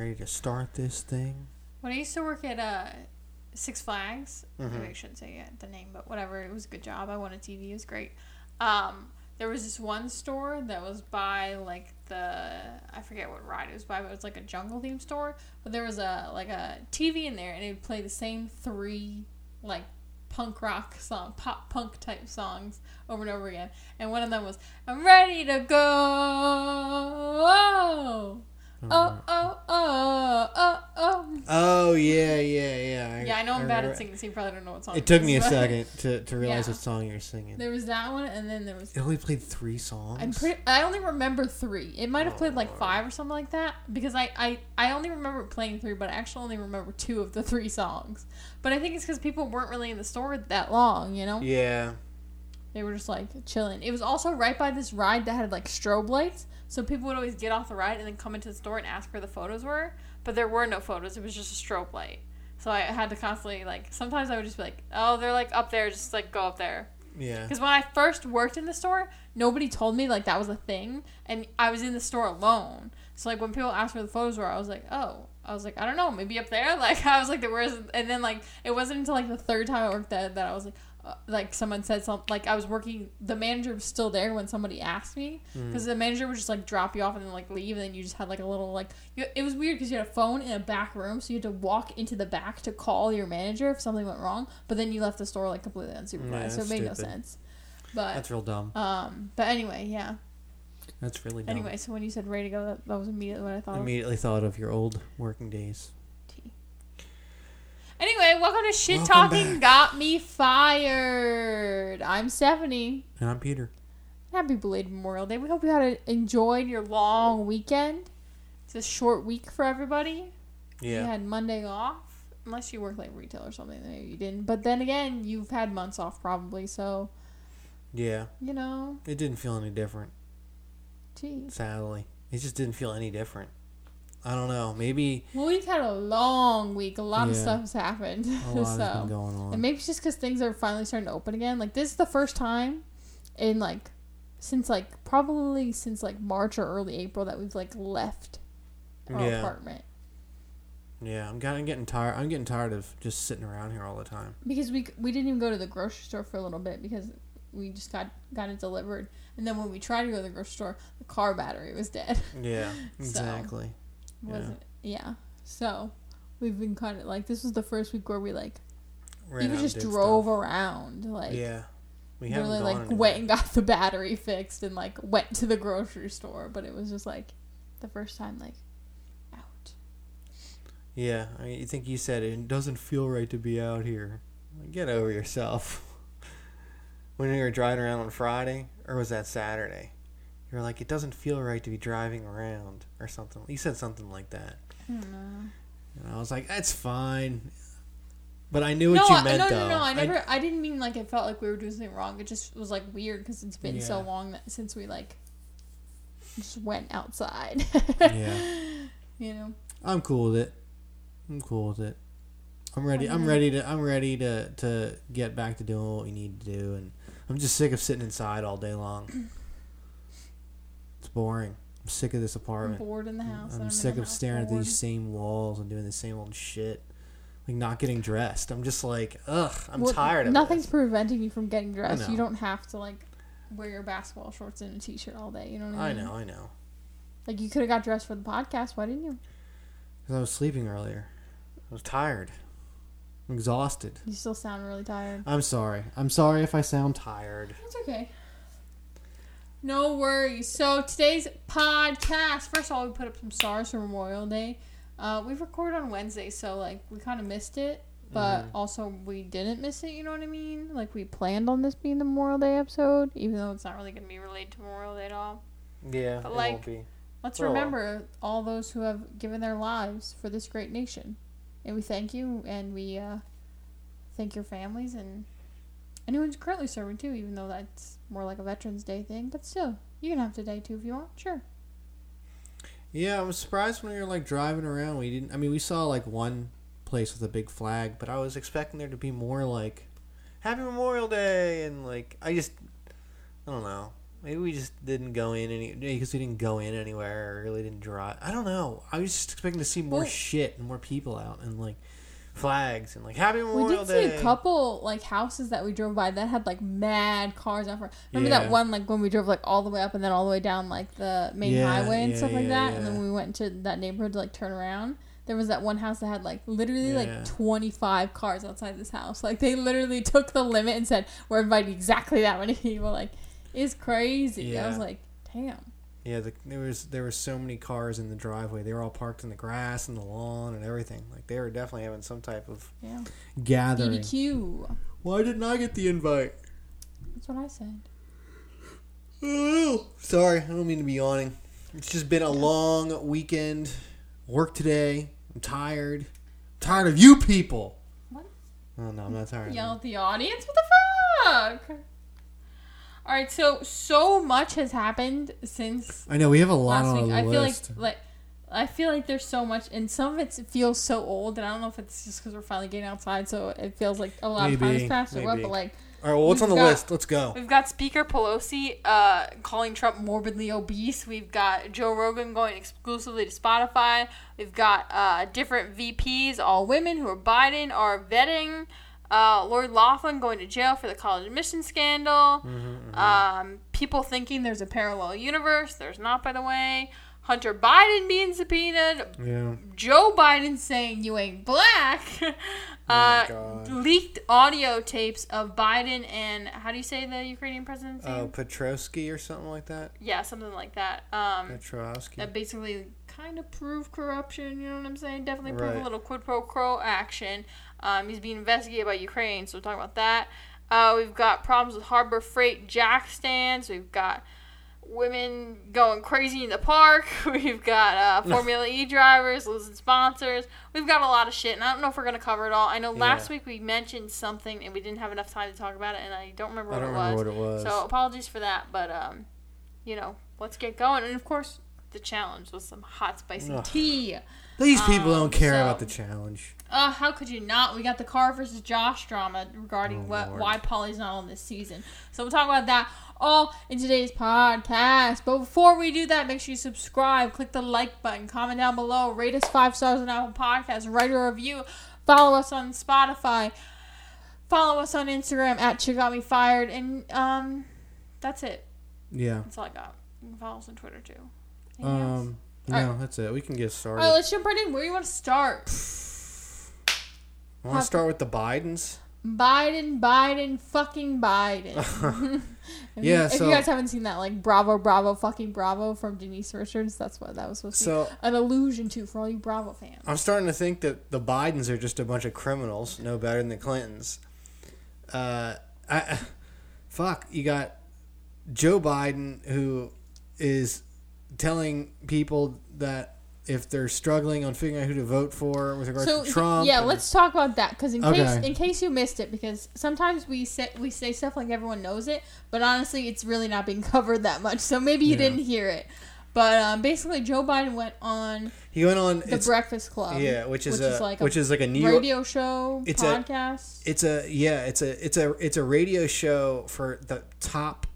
ready to start this thing. When I used to work at uh, Six Flags, Mhm. maybe I shouldn't say the name, but whatever. It was a good job. I won a TV. It was great. Um, there was this one store that was by like the I forget what ride it was by, but it was like a jungle theme store. But there was a like a TV in there, and it would play the same three like punk rock song, pop punk type songs over and over again. And one of them was "I'm ready to go." Oh oh oh oh oh. Oh yeah, yeah, yeah. Yeah, I know I'm bad at singing, so you probably don't know what song. It took me a second to, to realize Yeah. what song you're singing. There was that one, and then there was. It only played three songs. I'm pretty. I only remember three. It might have played like Oh. five or something like that because I, I I only remember playing three, but I actually only remember two of the three songs. But I think it's because people weren't really in the store that long, you know. Yeah. They were just like chilling. It was also right by this ride that had like strobe lights, so people would always get off the ride and then come into the store and ask where the photos were. But there were no photos. It was just a strobe light. So I had to constantly like. Sometimes I would just be like, "Oh, they're like up there. Just like go up there." Yeah. Because when I first worked in the store, nobody told me like that was a thing, and I was in the store alone. So like when people asked where the photos were, I was like, oh, I was like, I don't know, maybe up there. Like I was like, there was, and then like it wasn't until like the third time I worked there that I was like, uh, like someone said something, like I was working, the manager was still there when somebody asked me, because the manager would just like drop you off and then like leave, and then you just had like a little like, you, it was weird because you had a phone in a back room, so you had to walk into the back to call your manager if something went wrong, but then you left the store like completely unsupervised, Yeah, so it made no sense. But That's real dumb. um, but anyway, yeah. That's really dumb. Anyway, so when you said ready to go, that, that was immediately what I thought. of. Immediately thought of your old working days. Anyway, welcome to Shit Welcome Talking back. Got Me Fired. I'm Stephanie. And I'm Peter. Happy belated Memorial Day. We hope you had a, enjoyed your long weekend. It's a short week for everybody. Yeah. You had Monday off, unless you work like retail or something. Maybe you didn't. But then again, you've had months off probably, so Yeah. you know, It didn't feel any different, geez. sadly. It just didn't feel any different. I don't know. Maybe Well, we've had a long week. A lot of Yeah. stuff has happened. a lot so. has been going on. And maybe it's just because things are finally starting to open again. Like this is the first time in like since like probably since like March or early April that we've like left our Yeah. apartment Yeah, I'm kind of getting tired. I'm getting tired of just sitting around here all the time. because we we didn't even go to the grocery store for a little bit because we just got got it delivered. And then when we tried to go to the grocery store, the car battery was dead. Yeah, exactly. Wasn't yeah. So we've been kind of like this was the first week where we like Ran even just did stuff. drove around like Yeah, we gone like anywhere. went and got the battery fixed and like went to the grocery store but it was just like the first time like out Yeah, I mean, you think you said it doesn't feel right to be out here. Like, Get over yourself. when you were driving around on Friday, or was that Saturday? You were like, it doesn't feel right to be driving around, or something. You said something like that, I don't know. and I was like, that's fine. But I knew what no, you I- meant, no, though. no, no. I never. I, didn't mean like it felt like we were doing something wrong. It just was like weird because it's been so long that since we like just went outside. yeah, you know. I'm cool with it. I'm cool with it. I'm ready. I'm ready to. I'm ready to to get back to doing what we need to do, and I'm just sick of sitting inside all day long. Boring. I'm sick of this I'm apartment. bored in the house. and I'm sick of staring at these same walls and doing the same old shit. Like not getting dressed. I'm just like, ugh. I'm Well, tired of Nothing's this. preventing you from getting dressed. You don't have to like wear your basketball shorts and a t-shirt all day. You know what I I know. I know. Like you could have got dressed for the podcast. Why didn't you? Because I was sleeping earlier. I was tired. I'm exhausted. You still sound really tired. I'm sorry. I'm sorry if I sound tired. It's okay. No worries. So today's podcast. First of all, we put up some stars for Memorial Day. Uh, we recorded on Wednesday, so like we kind of missed it, but Mhm. also we didn't miss it. You know what I mean? Like we planned on this being the Memorial Day episode, even though it's not really gonna be related to Memorial Day at all. Yeah, But, it like, won't be. Let's remember all those who have given their lives for this great nation, and we thank you, and we uh, thank your families and anyone who's currently serving too. Even though that's more like a Veterans Day thing, but still, you can have today too if you want. Sure. Yeah, I was surprised when we were like driving around. We didn't. I mean, we saw like one place with a big flag, but I was expecting there to be more like Happy Memorial Day and like I just I don't know. Maybe we just didn't go in any because we didn't go in anywhere or really didn't drive. I don't know. I was just expecting to see more Well- shit and more people out and like flags and like Happy Memorial Day. We did see Day. a couple like houses that we drove by that had like mad cars out front. Remember Yeah. that one like when we drove like all the way up and then all the way down like the main Yeah, highway and yeah, stuff like that, and then we went to that neighborhood to like turn around. There was that one house that had like literally like twenty five cars outside this house. Like they literally took the limit and said we're inviting exactly that many people. Like it's crazy. I was like, damn. Yeah, the, there was there were so many cars in the driveway. They were all parked in the grass and the lawn and everything. Like they were definitely having some type of Yeah. gathering. BBQ. Why didn't I get the invite? That's what I said. Oh, sorry, I don't mean to be yawning. It's just been a long weekend. Work today. I'm tired. tired of you people. What? Oh no, I'm not tired. Yell at the audience? What the fuck? All right, so so much has happened since I know we have a lot last on week. I feel like list. like I feel like there's so much, and some of it feels so old, and I don't know if it's just because we're finally getting outside, so it feels like a lot of time has passed or what. But like, all right, well, what's on the got- list? Let's go. we've got Speaker Pelosi uh, calling Trump morbidly obese. We've got Joe Rogan going exclusively to Spotify. We've got uh, different VPs, all women, who are Biden are vetting. Uh, Lori Loughlin going to jail for the college admission scandal. Um, people thinking there's a parallel universe. There's not, by the way. Hunter Biden being subpoenaed. Yeah. Joe Biden saying you ain't black. Oh uh, God. leaked audio tapes of Biden and how do you say the Ukrainian president's name? Oh, Petrovsky or something like that. yeah, something like that. Um, Petrovsky. that basically kind of prove corruption. You know what I'm saying? Definitely prove Right. a little quid pro quo action. Um, he's being investigated by Ukraine, so we'll talk about that. Uh, we've got problems with Harbor Freight jack stands. We've got women going crazy in the park. We've got uh, Formula E drivers losing sponsors. We've got a lot of shit, and I don't know if we're gonna cover it all. I know last Yeah. week we mentioned something, and we didn't have enough time to talk about it, and I don't remember I what don't it was. remember what it was. So apologies for that, but um, you know, let's get going. And of course, the challenge was some hot spicy Ugh. tea. These people um, don't care so- about the challenge. Uh, how could you not? We got the Car versus Josh drama regarding Oh, what Lord. why Paulie's not on this season. So we'll talk about that all in today's podcast. But before we do that, make sure you subscribe, click the like button, comment down below, rate us five stars on Apple Podcasts, write a review, follow us on Spotify, follow us on Instagram at Shit Got Me Fired, and um, that's it. Yeah. That's all I got. You can follow us on Twitter too. Anything else? Um. No, Alright. that's it. We can get started. All right, let's jump right in. Where do you want to start? I want to start with the Bidens. Biden, Biden, fucking Biden. If you- Yeah, If so- you guys haven't seen that, like Bravo, Bravo, fucking Bravo from Denise Richards, that's what that was supposed to So be an allusion to for all you Bravo fans. I'm starting to think that the Bidens are just a bunch of criminals, no better than the Clintons. Uh, I, fuck, you got Joe Biden who is telling people that if they're struggling on figuring out who to vote for with regards So to Trump, yeah, and- let's talk about that because in Okay. case in case you missed it, because sometimes we say we say stuff like everyone knows it, but honestly, it's really not being covered that much. So maybe you Yeah. didn't hear it. But um, basically, Joe Biden went on he went on. the Breakfast Club. yeah, which is which a is like a which is like a New York. radio show It's a- podcast. It's a yeah, it's a it's a it's a radio show for the top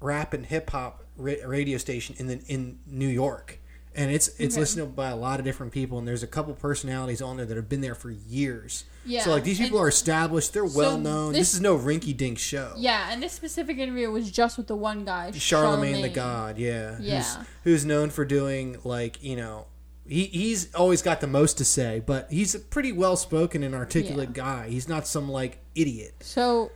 rap and hip hop radio station in the in New York, and it's it's Okay. listened to by a lot of different people, and there's a couple personalities on there that have been there for years. yeah, So like these people and- are established, they're So well known. This, this- is no rinky dink show. Yeah, and this specific interview was just with the one guy, Charlemagne the God, yeah, Yeah. who's, who's known for doing like you know. He, he's always got the most to say, but he's a pretty well spoken and articulate guy. He's not some like idiot. So,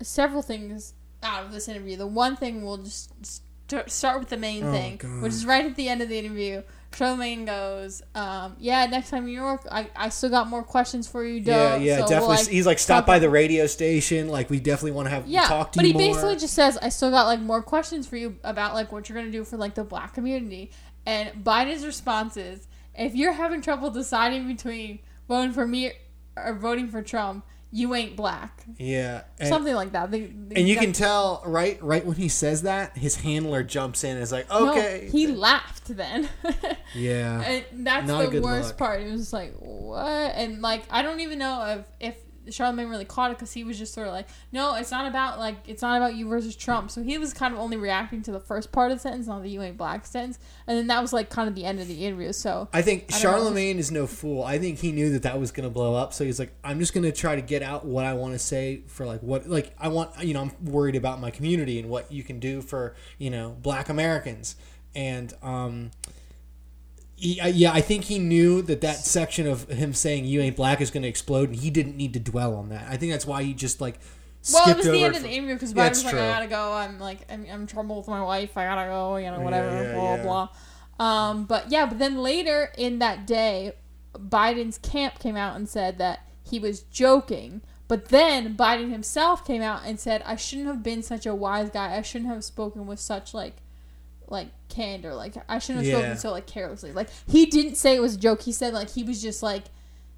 several things out of this interview. The one thing we'll just st- start with the main Oh, thing, God. which is right at the end of the interview. Charlemagne goes, um, "Yeah, next time in New York, I, I still got more questions for you, Doe. Yeah, yeah, So we'll, definitely. like, he's like, stop by the radio station. Like, we definitely want to have Yeah, talk to but you But he more. basically just says, "I still got like more questions for you about like what you're gonna do for like the black community." And Biden's response is, "If you're having trouble deciding between voting for me or voting for Trump, you ain't black." yeah, and, Something like that. They, they and you can tell right, right when he says that, his handler jumps in and is like, No, okay, he laughed then. yeah, and that's Not the worst look. part. It was just like, what? And like, I don't even know if if Charlemagne really caught it because he was just sort of like, no, it's not about like it's not about you versus Trump. So he was kind of only reacting to the first part of the sentence, not the you ain't black sentence, and then that was like kind of the end of the interview. So I think I don't know. Charlemagne is no fool. I think he knew that that was going to blow up, so he's like, I'm just going to try to get out what I want to say for like what like I want. You know, I'm worried about my community and what you can do for you know Black Americans, and um, he, uh, yeah, I think he knew that that section of him saying "you ain't black" is going to explode, and he didn't need to dwell on that. I think that's why he just like. well, it skipped was over the end it of the interview because Yeah, Biden was like, true. I gotta go. I'm like, I'm, I'm in trouble with my wife. I gotta go. You know, whatever. Yeah, blah yeah. blah. Um, but yeah, but then later in that day, Biden's camp came out and said that he was joking. But then Biden himself came out and said, "I shouldn't have been such a wise guy. I shouldn't have spoken with such like, like candor. Like I shouldn't have Yeah. spoken so like carelessly. Like he didn't say it was a joke. He said like he was just like."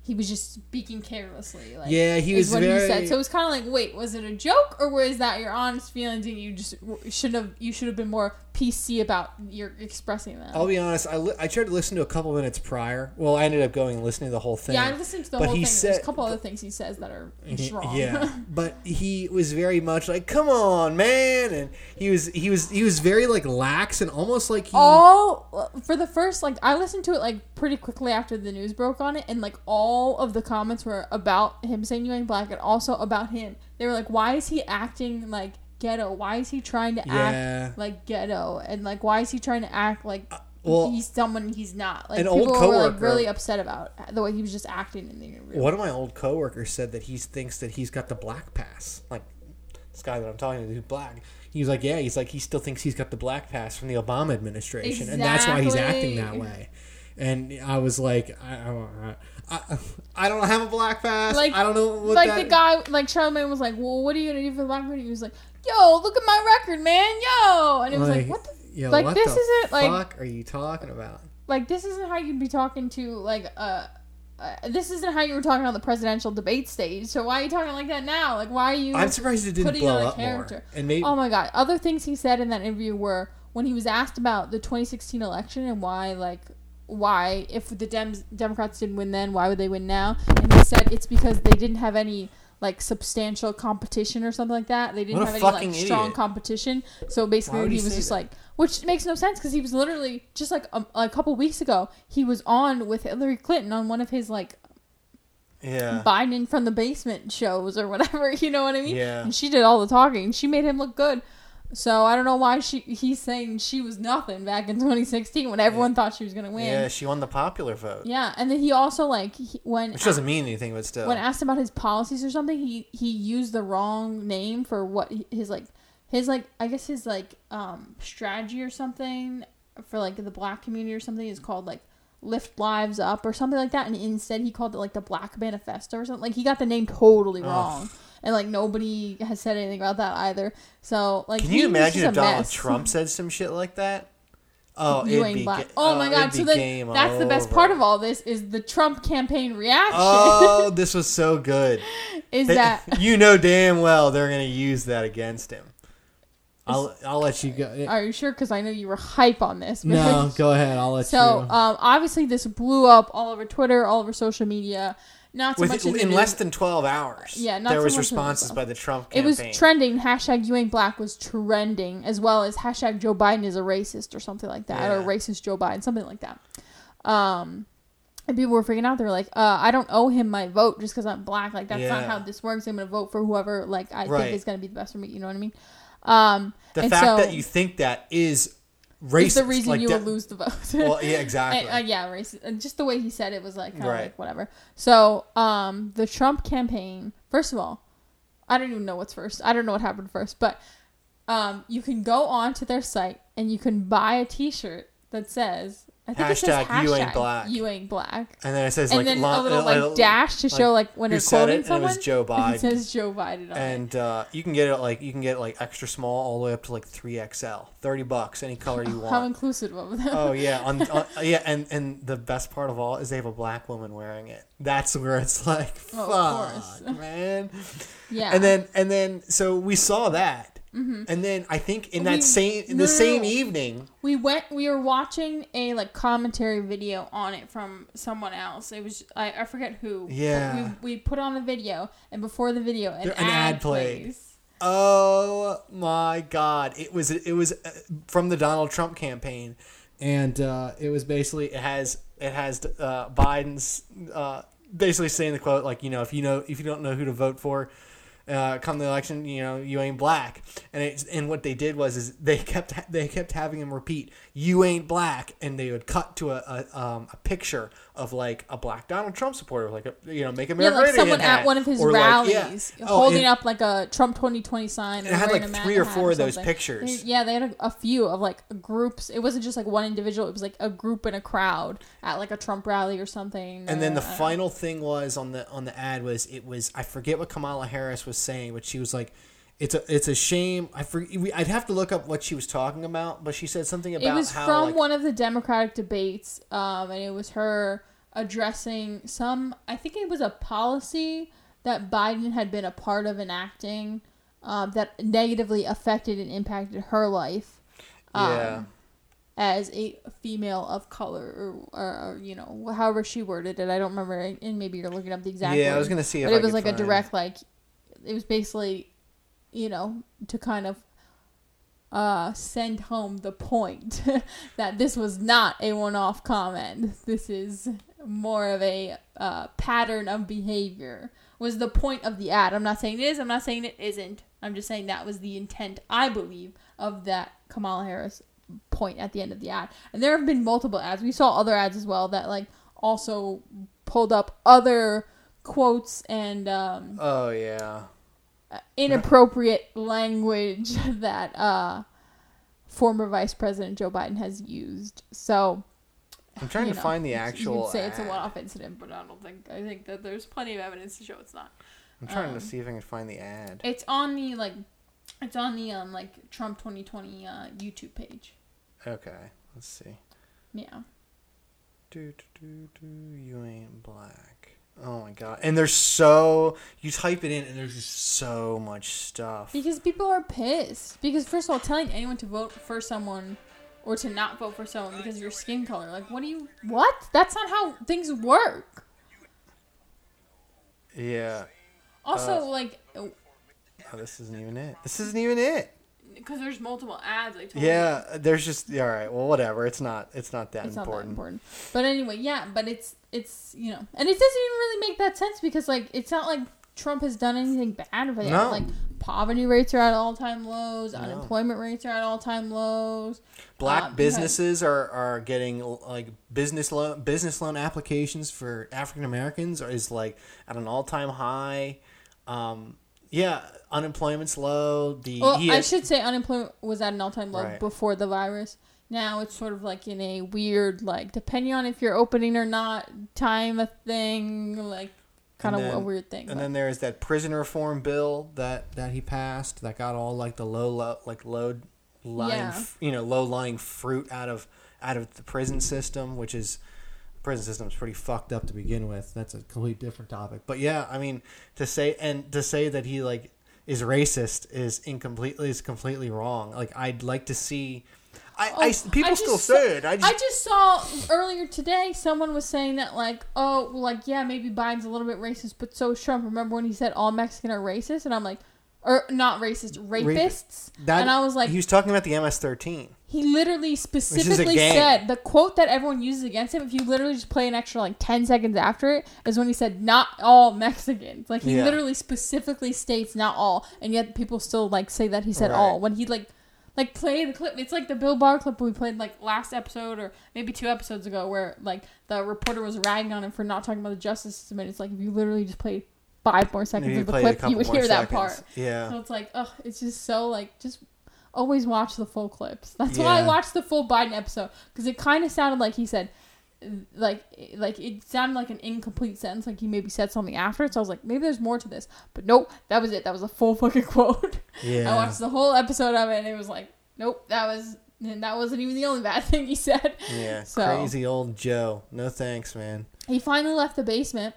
He was just speaking carelessly. Like, Yeah, he was what very- he said. So it was kind of like, wait, was it a joke or was that your honest feelings and you just shouldn't have you should have been more PC about your expressing that. I'll be honest. I, li- I tried to listen to a couple minutes prior. Well, I ended up going and listening to the whole thing. yeah, I listened to the But whole he thing. There's a couple other things he says that are mm-hmm. just wrong. Yeah, but he was very much like, "Come on, man," and he was he was he was very like lax and almost like he. all for the first like I listened to it like pretty quickly after the news broke on it, and like all of the comments were about him saying you ain't black, and also about him. They were like, why is he acting like ghetto? Why is he trying to Yeah. act like ghetto? And like, why is he trying to act like uh, well, he's someone he's not? Like an old people were like really upset about the way he was just acting in the interview. one of my old coworkers said that he thinks that he's got the black pass. Like this guy that I'm talking to, who's black. He was like, yeah, he's like he still thinks he's got the black pass from the Obama administration, and that's why he's acting that way. And I was like, I, I, I, I don't have a black pass. Like- I don't know what like that. the guy, like Charlemagne was like, "Well, what are you gonna do for the black community?" He was like, "Yo, look at my record, man, yo," and it was like, "What the yeah, like, what this isn't, like- fuck are you talking about? like this isn't how you'd be talking to like uh, uh this isn't how you were talking on the presidential debate stage. So why are you talking like that now? Like why are you I'm surprised it didn't blow up character? more. And maybe Oh my god! Other things he said in that interview were when he was asked about the 2016 election and why like why if the Dems Democrats didn't win then why would they win now? And he said it's because they didn't have any like substantial competition or something like that. They didn't What have any like fucking strong idiot. competition. So basically, he he was just that? like, which makes no sense because he was literally just like a, a couple weeks ago he was on with Hillary Clinton on one of his like yeah. Biden from the basement shows or whatever. You know what I mean? Yeah. And she did all the talking. She made him look good. So I don't know why she he's saying she was nothing back in 2016 when everyone thought she was gonna win. Yeah, Yeah. she won the popular vote. Yeah, and then he also like he, when Which doesn't mean anything, but still. when asked about his policies or something, he he used the wrong name for what his like his like I guess his like um strategy or something for like the black community or something is called like lift lives up or something like that and instead he called it like the black manifesto or something like he got the name totally Ugh. And like nobody has said anything about that either so like Can you imagine if Donald mess. Trump said some shit like that? Oh, you it'd ain't be black. ga- oh my god! So then that's the best over. part of all this is the Trump campaign reaction. Oh, this was so good. is They- that you know damn well they're gonna use that against him. I'll I'll let you go. Are you sure? Because I know you were hype on this. No, go ahead. I'll let So you. um, obviously this blew up all over Twitter, all over social media. Not so With, much in, less than twelve hours, Yeah, not there so was responses by the Trump campaign. It was trending. Hashtag you ain't black was trending, as well as hashtag Joe Biden is a racist or something like that, or racist Joe Biden, something like that. Um, and people were freaking out. They were like, uh, "I don't owe him my vote just because I'm black. Like that's not how this works. I'm gonna vote for whoever like I Right. think is gonna be the best for me. You know what I mean? Um, the fact so that you think that is racist. is the reason like you that- will lose the vote. Well, yeah, exactly. Uh, uh, yeah, racist. And just the way he said it was like kind of Right. like whatever. So, um, the Trump campaign. First of all, I don't even know what's first. I don't know what happened first, but um, you can go on to their site and you can buy a T-shirt that says. I think it says Hashtag you ain't black. You ain't black. and then it says And like then lo- a little uh, like uh, dash to show like when you're quoting it, and it someone. was Joe It says Joe Biden and uh, you can get it like you can get it like extra small all the way up to like three XL, thirty bucks, any color you want. How inclusive of them. oh yeah, on, on yeah, and and the best part of all is they have a black woman wearing it. That's where it's like, Oh, fuck, course. man. yeah. And then and then so we saw that, Mm-hmm. And then I think in that We- same in no, the same no. evening, We went. We were watching a like commentary video on it from someone else. It was I, I forget who. Yeah. We, we put on the video, and before the video, an, There- an ad, ad played. plays. Oh my God! It was it was uh, from the Donald Trump campaign, and uh, it was basically it has it has uh, Biden's uh, basically saying the quote like you know if you know if you don't know who to vote for. Uh, come the election, you know you ain't black, and it, and what they did was is they kept they kept having him repeat you ain't black, and they would cut to a a, um, a picture of like a black Donald Trump supporter, like a you know make Yeah, America like great someone at hat. one of his Or, like, yeah. rallies, Oh, holding up like a Trump 2020 sign. And or it had, like, three or four of those pictures. Yeah, they had a, a few of like groups. It wasn't just like one individual. It was like a group and a crowd at like a Trump rally or something. And then the or, uh, final thing was on the on the ad was it was I forget what Kamala Harris was saying, but she was like, "It's a it's a shame." I for, I'd have to look up what she was talking about, but she said something about it was how from like, one of the Democratic debates, um, and it was her addressing some. I think it was a policy that Biden had been a part of enacting um, that negatively affected and impacted her life. Um, yeah As a female of color, or, or, or you know, however she worded it, I don't remember, and maybe you're looking up the exact. yeah I was gonna see but I it was like find- a direct like it was basically you know to kind of uh send home the point that this was not a one-off comment. This is more of a uh, pattern of behavior was the point of the ad. I'm not saying it is i'm not saying it isn't. I'm just saying that was the intent i believe of that kamala harris point at the end of the ad. And there have been multiple ads. We saw other ads as well that like also pulled up other quotes and um, Oh yeah, inappropriate language that uh, former Vice President Joe Biden has used. So I'm trying to know, find the you actual. can say it's a one-off incident, but I don't think I think that there's plenty of evidence to show it's not. I'm trying um, to see if I can find the ad. It's on the like, it's on the um like Trump 2020 uh, YouTube page. Okay, let's see. Yeah. Do, do, do, do, you ain't black. Oh my god! And there's so you type it in, and there's just so much stuff. Because people are pissed. Because first of all, telling anyone to vote for someone or to not vote for someone because of your skin color, like what do you what? That's not how things work. Yeah. Also, Uh, like Oh, this isn't even it. This isn't even it. Because there's multiple ads. I told you. Yeah, there's just yeah, all right. Well, whatever. It's not. It's not that it's not that important. important. But anyway, yeah, but it's it's you know, and it doesn't even really make that sense because like it's not like Trump has done anything bad. But No. like poverty rates are at all time lows, No. unemployment rates are at all time lows. Black Um, businesses are, are getting like business loan business loan applications for African Americans is like at an all time high. Um, yeah, unemployment's low. The Well, I should say unemployment was at an all time low Right. before the virus. Now it's sort of like in a weird, like depending on if you're opening or not, time a thing, like kind of And a weird thing. And but- then there's that prison reform bill that that he passed that got all like the low, low like low lying, Yeah. you know, low lying fruit out of out of the prison system, which is prison system is pretty fucked up to begin with. That's a complete different topic. But yeah, I mean to say and to say that he like is racist is incompletely is completely wrong. Like I'd like to see. I, I Oh, people I still say it. I just, I just saw earlier today someone was saying that like, oh, like yeah, maybe Biden's a little bit racist, but so is Trump. Remember when he said all Mexican are racist? And I'm like, or not racist, rapists. that, and I was like, he was talking about the MS-13. he literally specifically said the quote that everyone uses against him. If you literally just play an extra like ten seconds after it, is when he said not all Mexicans. Like he Yeah. literally specifically states not all, and yet people still like say that he said Right. all when he like like play the clip. It's like the Bill Barr clip we played like last episode or maybe two episodes ago, where like the reporter was ragging on him for not talking about the justice system, and it's like if you literally just played five more seconds of the clip, you would hear that part. Yeah. So it's like, oh, it's just so like just always watch the full clips. That's why I watched the full Biden episode because it kind of sounded like he said, like like it sounded like an incomplete sentence, like he maybe said something after it. So I was like, maybe there's more to this, but nope, that was it. That was a full fucking quote. Yeah. I watched the whole episode of it, and it was like, nope, that was. And that wasn't even the only bad thing he said. Yeah, So- crazy old Joe. No thanks, man. He finally left the basement.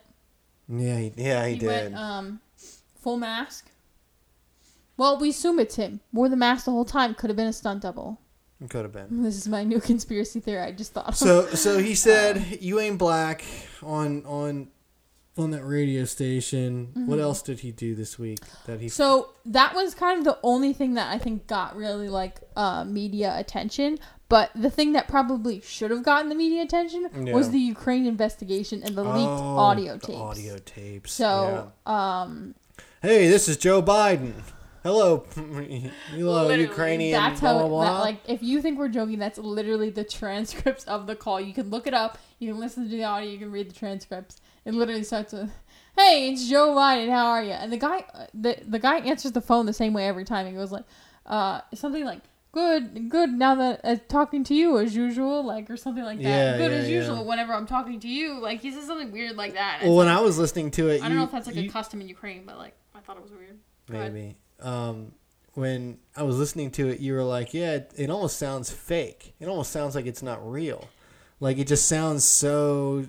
Yeah, he, yeah, he, He, did. went um, full mask. Well, we assume it's him. Wore the mask the whole time. Could have been a stunt double. Could have been. This is my new conspiracy theory. I just thought. of. So so he said you ain't black on on on that radio station. What else did he do this week that he Mm-hmm. So that was kind of the only thing that I think got really like uh, media attention. But the thing that probably should have gotten the media attention was the Ukraine investigation and the leaked Oh, audio the tapes. audio tapes. So, um, hey, this is Joe Biden. Hello, hello, literally, Ukrainian. That's blah, how, blah, blah. That, like, if you think we're joking, that's literally the transcripts of the call. You can look it up. You can listen to the audio. You can read the transcripts. It literally starts with, "Hey, it's Joe Biden. How are you?" And the guy, the the guy answers the phone the same way every time. He goes like, uh, something like. Good, good. Now that uh, talking to you as usual, like or something like that. Yeah, good yeah, as yeah. usual. Whenever I'm talking to you, like he says something weird like that. well, when like- I was listening to it, I don't you- know if that's like you- a custom in Ukraine, but like I thought it was weird. Go ahead. maybe. Um, when I was listening to it, you were like, "Yeah, it, it almost sounds fake. It almost sounds like it's not real. Like it just sounds so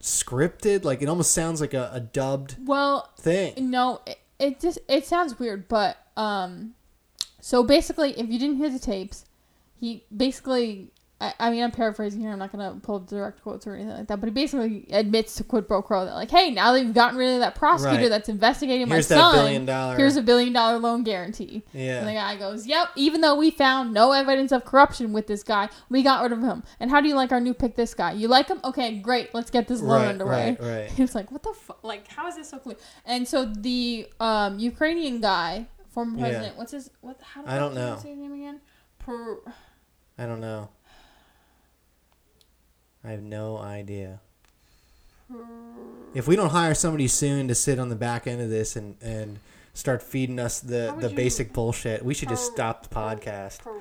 scripted. Like it almost sounds like a, a dubbed Well, thing." No, it, it just it sounds weird, but um, so basically, if you didn't hear the tapes, he basically, I, I mean, I'm paraphrasing here. I'm not gonna pull up direct quotes or anything like that, but he basically admits to quid pro quo that like, hey, now that you've gotten rid of that prosecutor Right. that's investigating Here's my that son, billion dollar. here's a billion dollar loan guarantee. yeah. And the guy goes, Yep, even though we found no evidence of corruption with this guy, we got rid of him. And how do you like our new pick, this guy? You like him? Okay, great. Let's get this loan right, underway. right, right. He was like, "What the fuck? Like, how is this so clear?" And so the um, Ukrainian guy, former Yeah. president, what's his? What? How do I don't how do you know. Say his name again? Per, I don't know. I have no idea. If we don't hire somebody soon to sit on the back end of this and, and start feeding us the, the basic bullshit, we should just stop the podcast. per,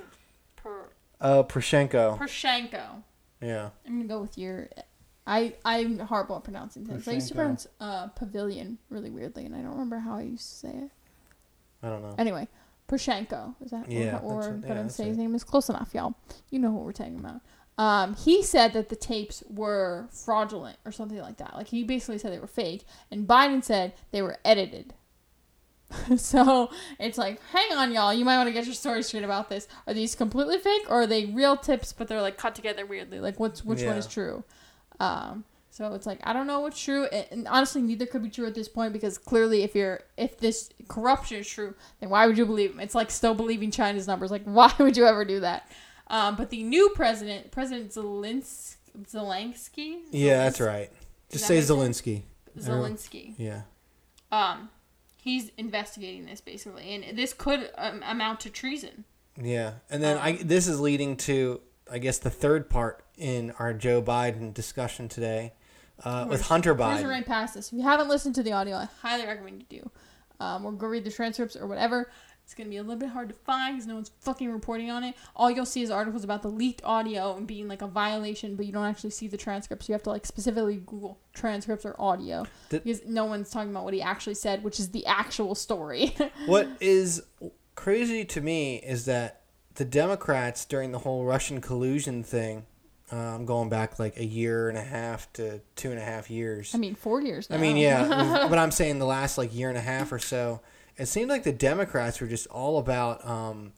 per, Oh, Poroshenko. Poroshenko. Yeah. I'm gonna go with your. I I'm horrible at pronouncing things. I used to pronounce uh, pavilion really weirdly, and I don't remember how I used to say it. I don't know. Anyway, Poroshenko is that? Yeah, or, or that's it. Yeah, gonna that's say his name is close enough, y'all. You know what we're talking about. Um, he said that the tapes were fraudulent or something like that. Like he basically said they were fake, and Biden said they were edited. so it's like, hang on, y'all. You might want to get your story straight about this. Are these completely fake, or are they real tips, but they're like cut together weirdly? Like, what's which one is true? Um, so it's like I don't know what's true, and, and honestly, neither could be true at this point because clearly, if you're if this corruption is true, then why would you believe him? It's like still believing China's numbers. Like, why would you ever do that? Um, but the new president, President Zelensky, Zelensky, Yeah, that's right. Just that say? Zelensky. Zelensky. Yeah. Um, he's investigating this basically, and this could um, amount to treason. Yeah. And then I Um, this is leading to I guess the third part in our Joe Biden discussion today uh, with Hunter Biden. Cruising right past this. If you haven't listened to the audio, I highly recommend you do. Um, or go read the transcripts or whatever. It's gonna be a little bit hard to find because no one's fucking reporting on it. All you'll see is articles about the leaked audio and being like a violation, but you don't actually see the transcripts. You have to like specifically Google transcripts or audio Did- because no one's talking about what he actually said, which is the actual story. What is crazy to me is that the Democrats during the whole Russian collusion thing, I'm going back like a year and a half to two and a half years. I mean, four years. Now. I mean, yeah, but I'm saying the last like year and a half or so, it seemed like the Democrats were just all about um,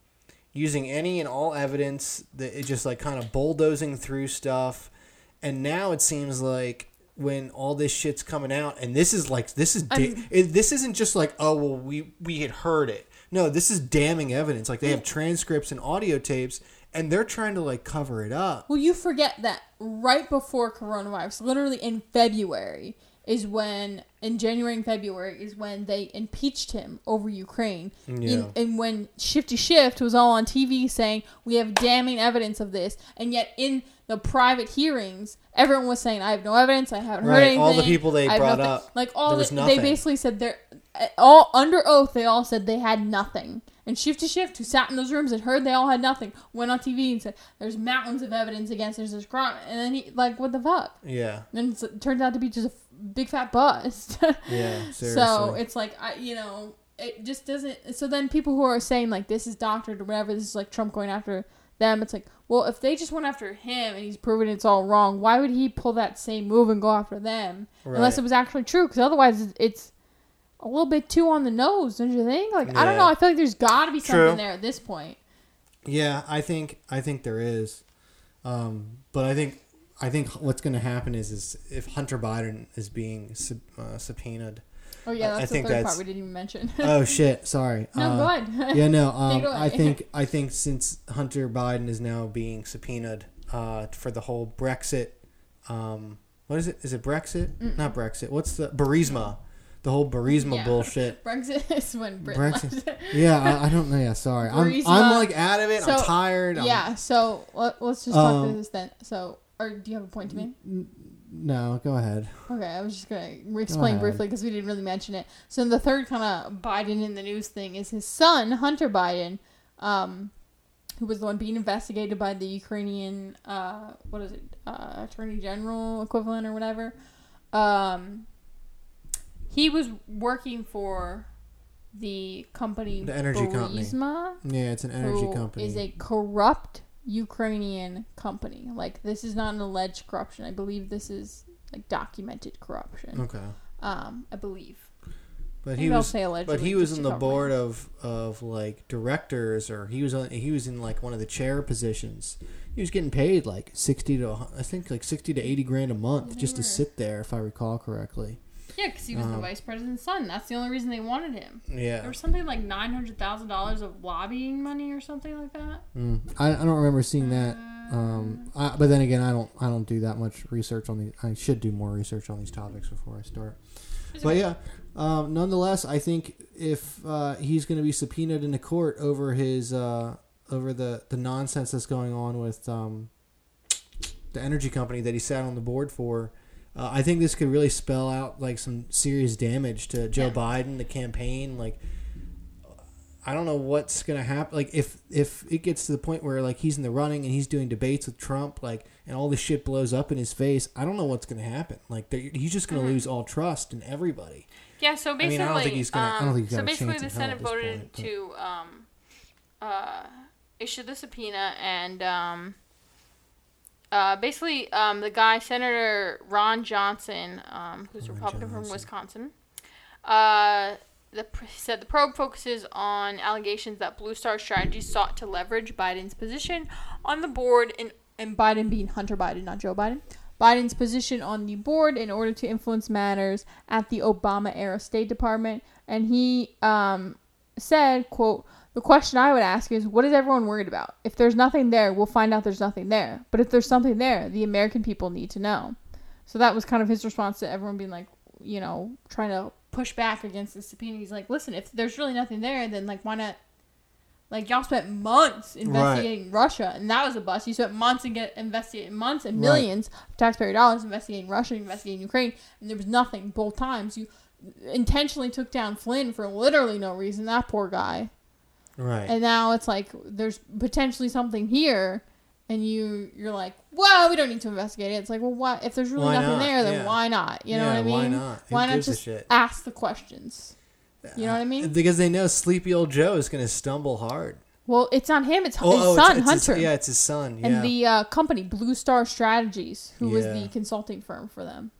using any and all evidence that it just like kind of bulldozing through stuff, and now it seems like when all this shit's coming out, and this is like this is da- it, this isn't just like oh well we we had heard it. No, this is damning evidence. Like they have transcripts and audio tapes, and they're trying to like cover it up. Well, you forget that right before coronavirus, literally in February, is when in January and February is when they impeached him over Ukraine. Yeah. In, and when Shifty Schiff was all on TV saying we have damning evidence of this, and yet in the private hearings, everyone was saying I have no evidence, I haven't heard anything. all the people they brought nothing." up, like all the, they basically said they're eh, all under oath. They all said they had nothing. And Shifty Schiff, who sat in those rooms and heard they all had nothing, went on TV and said, "There's mountains of evidence against there's this crime." And then he like, "What the fuck?" Yeah, And it turns out to be just a big fat bust. yeah. Seriously. so it's like I, you know, it just doesn't. So then people who are saying like this is doctored or whatever, this is like Trump going after them. It's like, well, if they just went after him and he's proven it's all wrong, why would he pull that same move and go after them? Unless it was actually true, because otherwise it's a little bit too on the nose, don't you think? Like I don't know. I feel like there's got to be something there at this point. Yeah, I think I think there is, um, but I think I think what's going to happen is is if Hunter Biden is being sub, uh, subpoenaed. Oh yeah, I- I that's the think third that's- part we didn't even mention. oh shit! Sorry. no, Uh, go ahead. yeah, no. Um. I think I think since Hunter Biden is now being subpoenaed uh, for the whole Brexit, um, what is it? Is it Brexit? Mm-mm. Not Brexit. What's the Burisma? The whole Burisma Yeah. bullshit. Brexit is when Britain Brexit. Yeah, I, I don't know. Yeah, sorry. I'm I'm like out of it. I'm So, tired. I'm, yeah. So let, let's just talk Um, through this then. So, or do you have a point to me? No, go ahead. Okay, I was just gonna explain ahead. briefly because we didn't really mention it. So the third kind of Biden in the news thing is his son Hunter Biden, um, who was the one being investigated by the Ukrainian uh, what is it uh, Attorney General equivalent or whatever. Um, he was working for the company The energy company. Burisma, Yeah, it's an energy company. is a corrupt Ukrainian company. Like this is not an alleged corruption. I believe this is like documented corruption. okay, Um, I believe. but Maybe he was but he was in the board of of like directors, or he was on he was in like one of the chair positions. He was getting paid like sixty to I think like sixty to eighty grand a month just to sit there, if I recall correctly. Yeah, because he was the Um, vice president's son. That's the only reason they wanted him. Yeah. There was something like nine hundred thousand dollars of lobbying money or something like that. mm. I, I don't remember seeing that. Um, I, but then again, I don't I don't do that much research on the. I should do more research on these topics before I start. It's But okay. yeah, um, nonetheless, I think if uh, he's going to be subpoenaed into court over his uh, over the the nonsense that's going on with um, the energy company that he sat on the board for, uh, I think this could really spell out like some serious damage to Joe Yeah. Biden, the campaign. Like, I don't know what's going to happen. Like, if if it gets to the point where like he's in the running and he's doing debates with Trump, like, and all this shit blows up in his face, I don't know what's going to happen. Like, he's just going to Mhm. lose all trust in everybody. Yeah, so I basically, mean, I don't think he's gonna- I don't um, think he's so basically, the Senate voted point, to um, uh, issue the subpoena, and um, uh, basically, um, the guy, Senator Ron Johnson, um, who's a Republican from Wisconsin, uh, the said the probe focuses on allegations that Blue Star Strategies sought to leverage Biden's position on the board and and Biden being Hunter Biden, not Joe Biden. Biden's position on the board in order to influence matters at the Obama era State Department. And he um, said, quote, the question I would ask is, what is everyone worried about? If there's nothing there, we'll find out there's nothing there. But if there's something there, the American people need to know. So that was kind of his response to everyone being like, you know, trying to push back against the subpoena. He's like, listen, if there's really nothing there, then like, why not? Like y'all spent months investigating Russia, and that was a bust. You spent months and get investigating months and Right. millions of taxpayer dollars investigating Russia, investigating Ukraine, and there was nothing both times. You intentionally took down Flynn for literally no reason. That poor guy. Right. And now it's like there's potentially something here, and you you're like, well, we don't need to investigate it. It's like, well, why? If there's really Why nothing not? there, then Yeah. why not? You know Yeah, what I mean? Why not? Who Why not just ask the questions? You know what I mean? Because they know sleepy old Joe is going to stumble hard. Well, it's not him. It's his Oh, oh, son, it's, it's Hunter, His, yeah, it's his son. Yeah. and the uh, company Blue Star Strategies, who was the consulting firm for them.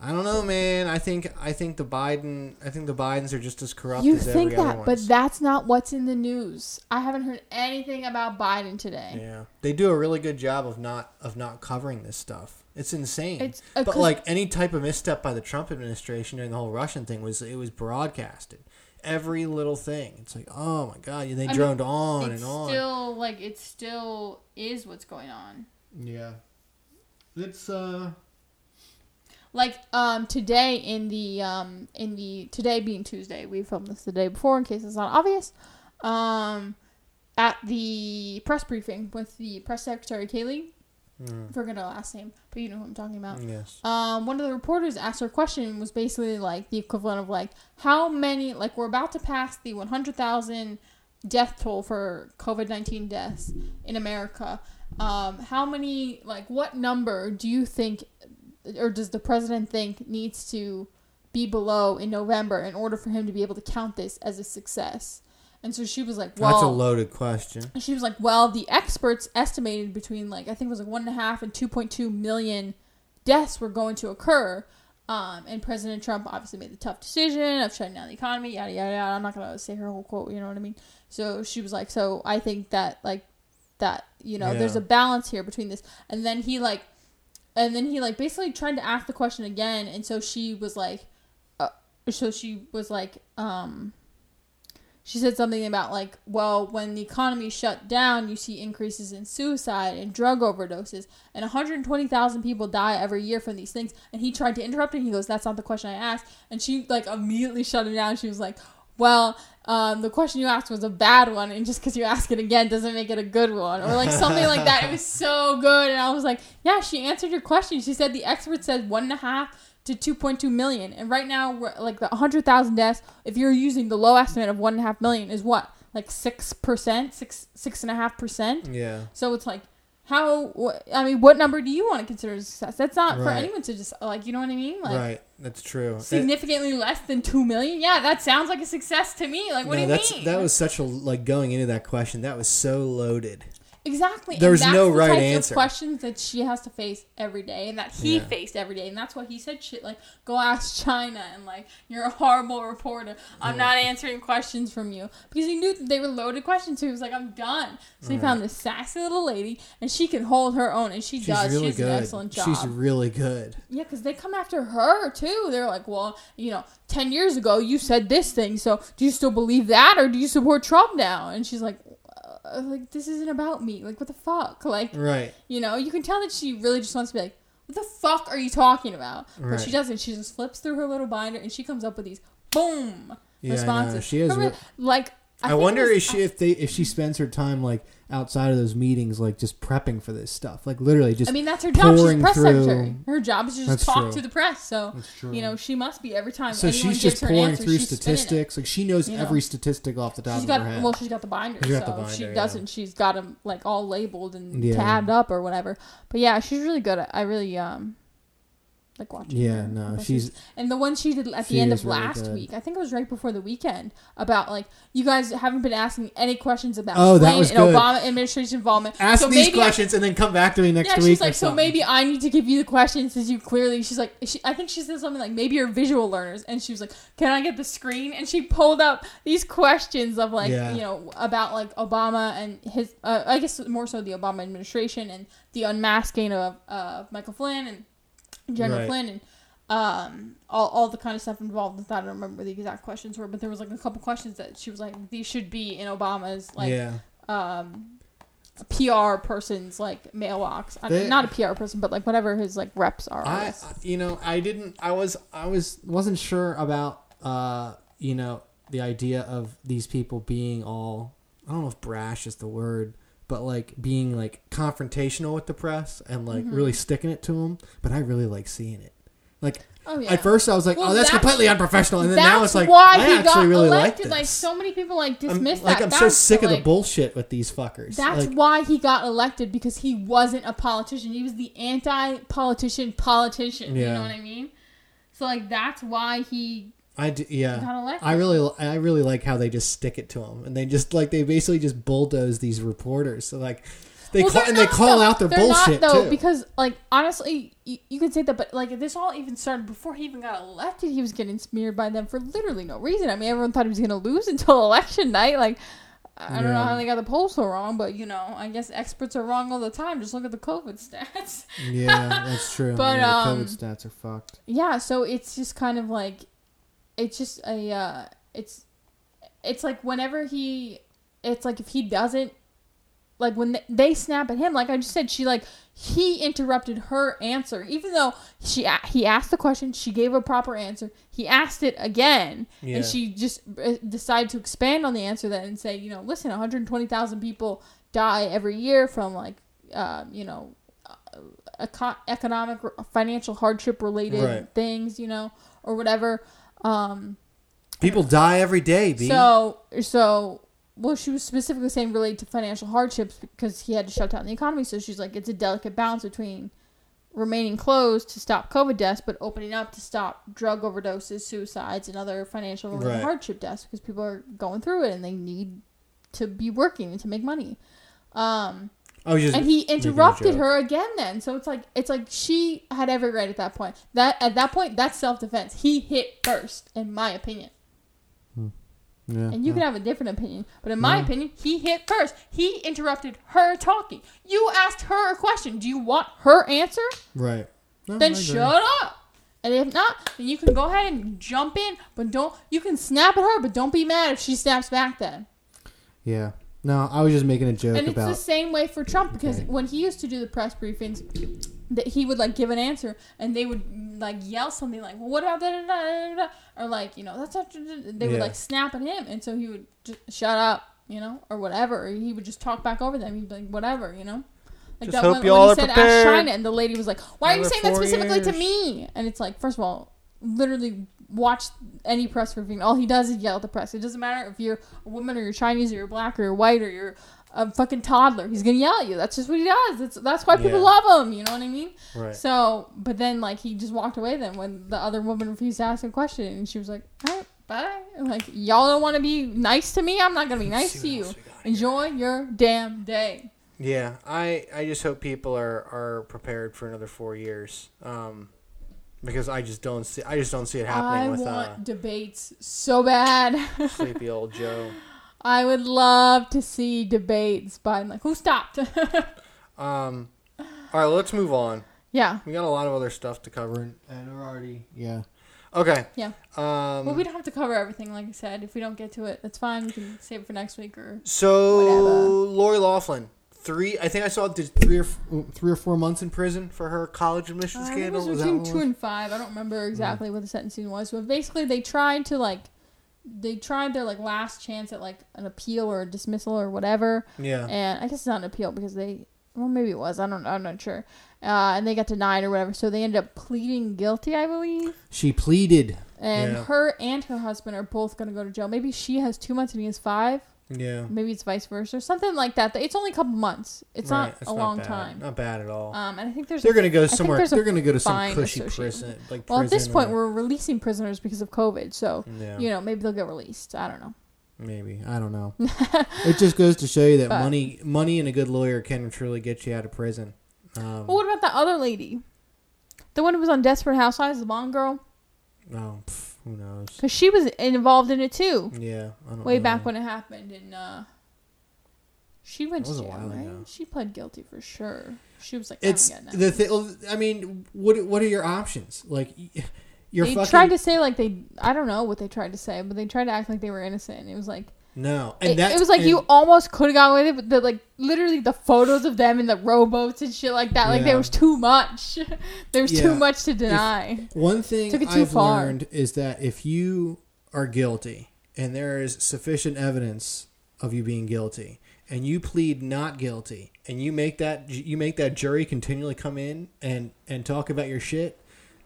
I don't know, man. I think I think the Biden I think the Bidens are just as corrupt You as think that, but that's not what's in the news. I haven't heard anything about Biden today. yeah, they do a really good job of not of not covering this stuff. It's insane. It's uh, but 'cause like any type of misstep by the Trump administration during the whole Russian thing was it was broadcasted. Every little thing. It's like, oh my god, they I mean, droned on and on. still like it still is what's going on. yeah. It's uh Like um today in the um in the today being Tuesday, we filmed this the day before in case it's not obvious. Um at the press briefing with the press secretary Kayleigh, mm, forget her last name, but you know who I'm talking about. yes. um, one of the reporters asked her a question was basically like the equivalent of like how many like we're about to pass the 100,000 death toll for COVID-19 deaths in America. Um, how many like what number do you think or does the president think needs to be below in November in order for him to be able to count this as a success? And so she was like, "Well, That's a loaded question. and she was like, "Well, the experts estimated between like I think it was like one and a half and two point two million deaths were going to occur Um, and President Trump obviously made the tough decision of shutting down the economy, yada yada yada. I'm not gonna say her whole quote, you know what I mean? So she was like, so I think that like that you know there's a balance here between this, and then he like, and then he like basically tried to ask the question again, and so she was like, uh, so she was like, um. She said something about like, well, when the economy shut down, you see increases in suicide and drug overdoses, and 120,000 people die every year from these things. And he tried to interrupt. And he goes, "That's not the question I asked." And she like immediately shut him down. She was like, "Well, um, the question you asked was a bad one, and just because you ask it again doesn't make it a good one, or like something like that." It was so good, and I was like, "Yeah, she answered your question." She said the expert said one and a half to 2.2 million, and right now we're like the 100,000 deaths. If you're using the low estimate of one and a half million, is what like six percent, six six and a half percent. Yeah. So it's like, how? Wh- I mean, what number do you want to consider a success? That's not for Right. anyone to just like, you know what I mean? Like right. That's true. It- significantly less than two million. Yeah, that sounds like a success to me. Like, what do you that's mean? that was such a like going into that question. That was so loaded. Exactly. There's and was that's no the right types answer. Of questions that she has to face every day, and that he Yeah. faced every day, and that's why he said shit like, "Go ask China," and like, "You're a horrible reporter. I'm Yeah. not answering questions from you," because he knew that they were loaded questions. So he was like, "I'm done." So he Right. found this sassy little lady, and she can hold her own, and she She's does. really she does good. an excellent job. She's really good. Yeah, because they come after her too. They're like, well, you know, 10 years ago you said this thing, so do you still believe that or do you support Trump now? And she's like, uh, like, this isn't about me. Like, what the fuck? Like, Right. you know, you can tell that she really just wants to be like, what the fuck are you talking about? But Right. she doesn't. She just flips through her little binder and she comes up with these boom Yeah, I responses. She is. Remember, like, I, it wonder was- if she if they if she spends her time like outside of those meetings like just prepping for this stuff like literally just I mean, that's her job. She's a press through- secretary. Her job is to just That's talk true. to the press. So, That's true. you know, she must be every time. so she's just her an pouring answer, through she's spinning it. statistics like she knows You know. every statistic off the top She's of got her head well, she's got the binder, She's so got the if she yeah. doesn't. She's got them like all labeled and Yeah. tabbed up or whatever. But yeah, she's really good. At, I really um like watching. yeah her. no she's and the one she did at she the end of really last good. week. I think it was right before the weekend about like you guys haven't been asking any questions about Oh, that was and good. Obama administration involvement. ask so these maybe I- questions and then come back to me next yeah, week she's or like, so something. maybe I need to give you the questions since you clearly. She's like, she, I think she said something like, maybe you're visual learners, and she was like, can I get the screen? And she pulled up these questions of like, Yeah. you know, about like Obama and his, uh, I guess more so the Obama administration and the unmasking of uh, Michael Flynn and General Right. Flynn and um all, all the kind of stuff involved with that. I don't remember the exact questions were, but there was like a couple questions that she was like, these should be in Obama's like yeah um PR person's like mailbox. I They- not a PR person, but like whatever his like reps are. I you know I didn't I was I was wasn't sure about uh you know the idea of these people being all I don't know if brash is the word but like being like confrontational with the press and like Mm-hmm. really sticking it to them but I really like seeing it like oh yeah. at first I was like Well, oh that's, that's- completely unprofessional and then now it's like why I he actually got really elected. like Like so many people like I'm, dismiss like that. I'm so sick of the bullshit with these fuckers That's like, why he got elected because he wasn't a politician. He was the anti-politician politician. You know what I mean? So like that's why he I do, yeah got elected. I really, I really like how they just stick it to them, and they just like they basically just bulldoze these reporters. So like, they Well, call and they not, call though. out their They're bullshit not, though, too. Because like honestly, you, you could say that, but like this all even started before he even got elected. He was getting smeared by them for literally no reason. I mean, everyone thought he was going to lose until election night. Like. I don't know how they got the polls so wrong, but you know, I guess experts are wrong all the time. Just look at the COVID stats. yeah, that's true. But, yeah, the um, COVID stats are fucked. yeah, so it's just kind of like, it's just a, uh, it's, it's like whenever he, it's like if he doesn't, like when they, they snap at him, like I just said, she like he interrupted her answer, even though she he asked the question, she gave a proper answer. He asked it again, Yeah. and she just uh, decided to expand on the answer then and say, you know, listen, 120,000 people die every year from like, um, you know, uh, eco- economic, financial hardship related Right. things, you know, or whatever. Um, People die every day, B. so, so, well, she was specifically saying related to financial hardships because he had to shut down the economy. So she's like, it's a delicate balance between remaining closed to stop COVID deaths, but opening up to stop drug overdoses, suicides, and other financial Right. hardship deaths because people are going through it and they need to be working and to make money. Um, Was just and he interrupted her again then. So it's like it's like she had every right at that point. That at that point that's self-defense. He hit first in my opinion. Yeah. and you can have a different opinion but in my Yeah. opinion he hit first. He interrupted her talking. You asked her a question. Do you want her answer? Right. No, then shut up. And if not then you can go ahead and jump in but don't you can snap at her but don't be mad if she snaps back then. Yeah. No, I was just making a joke and it's about. the same way for Trump because Okay. when he used to do the press briefings, that he would like give an answer and they would like yell something like, "Well, what about da da da da da?" or like you know that's not. da- da- da." They would Yeah. like snap at him, and so he would just shut up, you know, or whatever. Or he would just talk back over them. He'd be like, "Whatever," you know. Like Just that hope when, y'all when he are said prepared. Ask China, and the lady was like, "Why are you saying that four specifically to me?" And it's like, first of all, literally watch any press briefing. All he does is yell at the press. It doesn't matter if you're a woman or you're Chinese or you're black or you're white or you're a fucking toddler. He's gonna yell at you. That's just what he does. That's that's why people Yeah. love him. You know what I mean? right. So, but then like he just walked away then when the other woman refused to ask a question and she was like, "All right, bye." And, like y'all don't want to be nice to me. I'm not gonna be nice to you. Enjoy your damn day. Yeah, I, I just hope people are, are prepared for another four years. Um, because I just don't see I just don't see it happening I with want debates so bad. uh, sleepy old Joe. I would love to see debates by like who stopped. Um, all right, let's move on. yeah. We got a lot of other stuff to cover, and, and we're already yeah. Okay. Yeah. Um, Well, we don't have to cover everything, like I said. If we don't get to it, that's fine. We can save it for next week or. so whatever. Lori Loughlin, three. I think I saw did three or three or four months in prison for her college admission Uh, I it scandal. was between two and five. I don't remember exactly what the sentencing was, but basically they tried to like, they tried their like last chance at like an appeal or a dismissal or whatever, Yeah. and I guess it's not an appeal because they, well maybe it was. I don't. I'm not sure. Uh, and they got denied or whatever, so they ended up pleading guilty, I believe. She pleaded. And Yeah. her and her husband are both gonna go to jail. Maybe she has two months and he has five. Yeah. Maybe it's vice versa, or something like that. It's only a couple months. It's Right, not it's a long bad. time. Not bad at all. Um, and I think there's they're gonna go somewhere. They're gonna go to some cushy prison, like well at this prison point or- we're releasing prisoners because of COVID, so yeah, you know maybe they'll get released. I don't know. maybe I don't know. it just goes to show you that But- money, money, and a good lawyer can truly get you out of prison. Um, Well, what about that other lady? The one who was on Desperate Housewives, the blonde girl, oh, pff, who knows? because she was involved in it too, Yeah, I don't way know. back when it happened, and uh, she went to jail, right? ago. She pled guilty for sure. She was like, It's the thing. I mean, what what are your options? Like, you're they fucking tried to say like they, I don't know what they tried to say, but they tried to act like they were innocent. And it was like no, and it, it was like and- you almost could have gone with it, but the like literally the photos of them in the rowboats and shit like that, like Yeah. there was too much. there was Yeah. too much to deny. One thing Took it too I've far. learned is that if you are guilty and there is sufficient evidence of you being guilty and you plead not guilty and you make that you make that jury continually come in and and talk about your shit,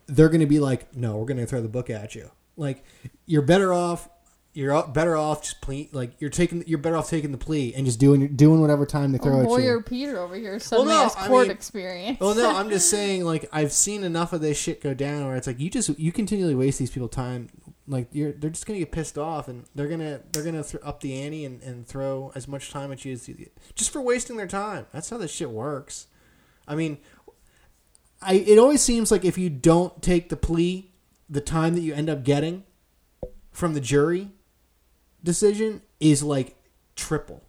they're going to be like, "No, we're going to throw the book at you." Like you're better off you're better off just plea like you're taking you're better off taking the plea and just doing doing whatever time they throw Oh, at lawyer you. Peter over here suddenly no, has I court mean- experience. Well, no, I'm just saying, like I've seen enough of this shit go down where it's like you just you continually waste these people time. Like you're they're just gonna get pissed off and they're gonna they're gonna th- up the ante and, and throw as much time at you as you, just for wasting their time. That's how this shit works. I mean, I it always seems like if you don't take the plea, the time that you end up getting from the jury decision is like triple.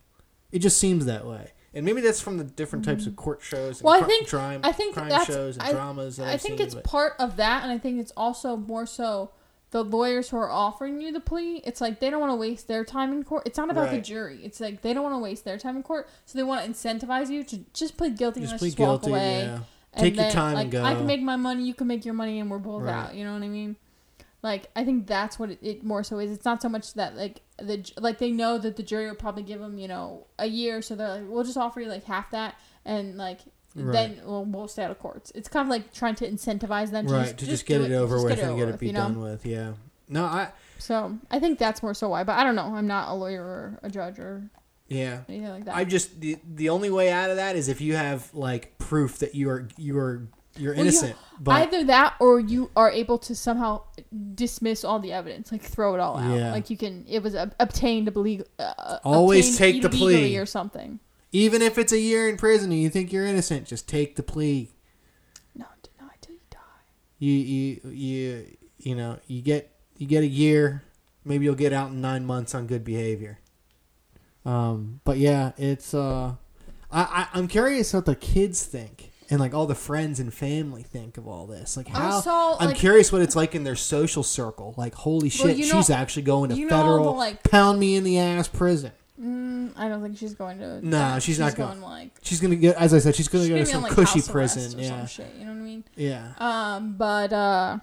It just seems that way. And maybe that's from the different types of court shows and Well, I think- crime, I think crime shows and I- dramas that I think seen, it's but- part of that, and I think it's also more so the lawyers who are offering you the plea. It's like they don't want to waste their time in court. It's not about the jury. It's like they don't want to waste their time in court, so they want to incentivize you to just plead guilty just and plead just walk guilty. away. Yeah. And Take your time like, and go. I can make my money, you can make your money, and we're both Right. out. You know what I mean? Like I think that's what it, it more so is. It's not so much that like the like they know that the jury will probably give them you know a year, so they're like, we'll just offer you like half that, and like Right. then we'll, we'll stay out of courts. It's kind of like trying to incentivize them to right just, to just just get do it over with get and get it be you know? done with. Yeah. No, I So I think that's more so why. But I don't know. I'm not a lawyer or a judge or yeah. anything like that. I just the the only way out of that is if you have like proof that you are you are you're Well, you- innocent. but Either that or you are able to somehow dismiss all the evidence, like throw it all out. Yeah. Like you can, it was ob- obtained illegal. Uh, Always take the plea. or something. Even if it's a year in prison and you think you're innocent, just take the plea. No, deny till you die. You you you you know you get you get a year. Maybe you'll get out in nine months on good behavior. Um, but yeah, it's uh, I, I I'm curious what the kids think and like all the friends and family think of all this. Like how Also, I'm like- curious what it's like in their social circle. Like holy shit, you know- she's actually going to you know federal like- pound me in the ass prison. Mm, I don't think she's going to. No, that. she's not going- like. She's gonna get, as I said, she's gonna she's go to some like, cushy prison. or Yeah, Some shit, you know what I mean? yeah. Um, but uh,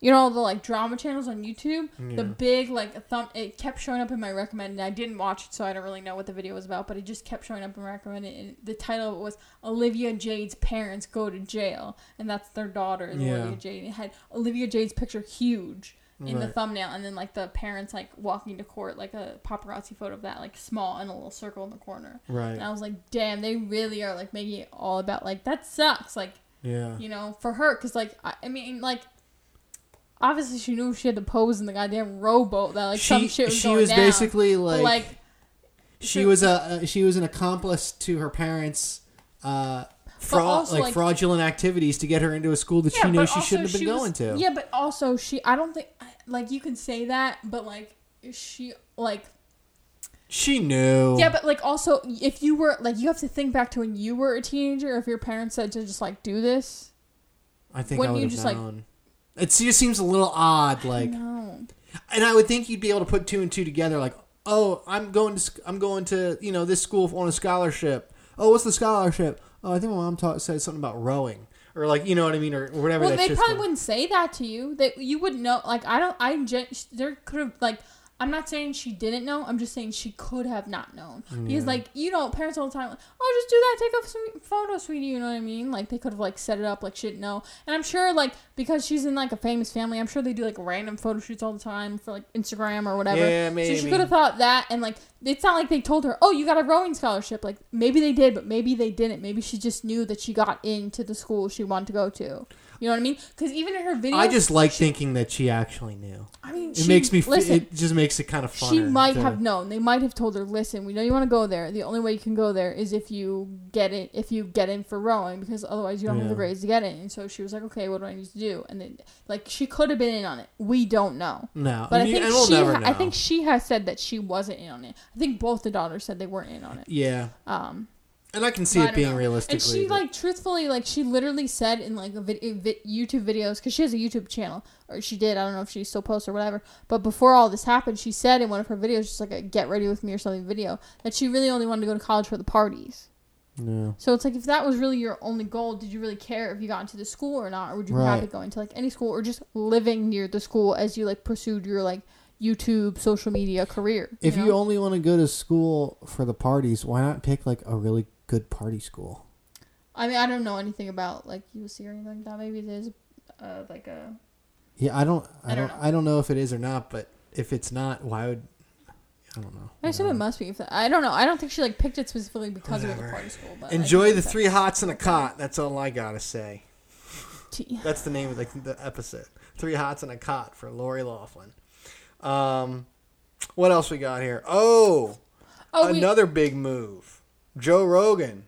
you know the like drama channels on YouTube. Yeah. The big like thumb. It kept showing up in my recommended. I didn't watch it, so I don't really know what the video was about. But it just kept showing up in my recommended. And the title of it was Olivia Jade's parents go to jail, and that's their daughter Yeah. Olivia Jade. It had Olivia Jade's picture huge. In the thumbnail, and then like the parents like walking to court, like a paparazzi photo of that, like small in a little circle in the corner. Right. And I was like, damn, they really are like making it all about like that sucks. Like Yeah. you know, for her, because like I, I mean, like obviously she knew she had to pose in the goddamn rowboat that like some she shit was she going was down. basically like, like she was a uh, she was an accomplice to her parents. Uh, fraud like, like- fraudulent activities to get her into a school that yeah, she knew she shouldn't have been going was- to. Yeah, but also she, I don't think like you can say that, but like she like She knew. yeah, but like also if you were like you have to think back to when you were a teenager. If your parents said to just like do this, I think would you have just, like- known. It just seems a little odd, like, no. and I would think you'd be able to put two and two together, like, oh, I'm going to I'm going to you know this school on a scholarship. Oh, what's the scholarship? Oh, I think my mom taught said something about rowing, or like you know what I mean, or whatever. Well, they probably wouldn't say that to you. That you wouldn't know. Like I don't. I there could have like. I'm not saying she didn't know. I'm just saying she could have not known. Because like you know parents all the time like oh just do that take a sweet photo sweetie you know what I mean? Like they could have like set it up like she didn't know. And I'm sure like because she's in like a famous family I'm sure they do like random photo shoots all the time for like Instagram or whatever. Yeah, maybe. so she could have thought that and like it's not like they told her oh you got a rowing scholarship. Like maybe they did but maybe they didn't. Maybe she just knew that she got into the school she wanted to go to you know what I mean? Because even in her videos, I just like thinking that she actually knew. I mean, It she, makes me. Listen. it just makes it kind of fun. she might have known. They might have told her, "Listen, we know you want to go there. The only way you can go there is if you get it. If you get in for rowing, because otherwise you don't have the Yeah. grades to get in." And so she was like, "Okay, what do I need to do?" And then, like, she could have been in on it. We don't know. No, But I and you- think we'll she, never ha- I think she has said that she wasn't in on it. I think both the daughters said they weren't in on it. Yeah, Um, and I can see it being know. realistically. And she like truthfully like she literally said in like a vid- vi- YouTube videos because she has a YouTube channel or she did I don't know if she still posts or whatever. But before all this happened, she said in one of her videos, just like a get ready with me or something video, that she really only wanted to go to college for the parties. No. So it's like if that was really your only goal, did you really care if you got into the school or not, or would you be happy Right. going to like any school or just living near the school as you like pursued your like YouTube social media career? If you know? only want to go to school for the parties, why not pick like a really good party school? I mean, I don't know anything about like UC or anything like that. Maybe it is uh, like a Yeah, I don't. I, I don't. I don't know if it is or not. But if it's not, why would? I don't know. I assume it must be. If I don't know. I don't think she like picked it specifically because it was a party school. But Enjoy the three hots and a cot. That's all I gotta say. That's the name of the, the episode. Three hots and a cot for Lori Loughlin. Um, what else we got here? Oh, Oh, we, another big move. Joe Rogan.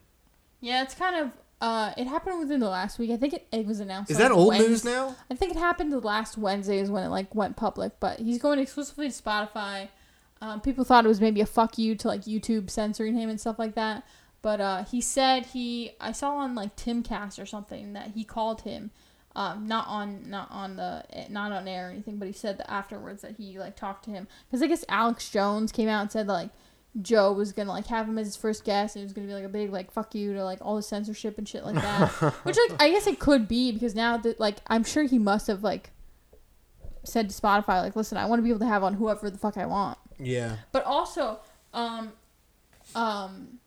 yeah. It's kind of. Uh, it happened within the last week. I think it, it was announced. Is that old Wednes- news now? I think it happened the last Wednesday is when it like went public. But he's going exclusively to Spotify. Um, people thought it was maybe a fuck you to like YouTube censoring him and stuff like that. But uh, he said he I saw on like Timcast or something that he called him, um, not on not on the not on air or anything, but he said that afterwards that he like talked to him because I guess Alex Jones came out and said like Joe was gonna like have him as his first guest and it was gonna be like a big like fuck you to like all the censorship and shit like that. Which like I guess it could be because now that like I'm sure he must have like said to Spotify like listen I want to be able to have on whoever the fuck I want. Yeah. But also, um, um,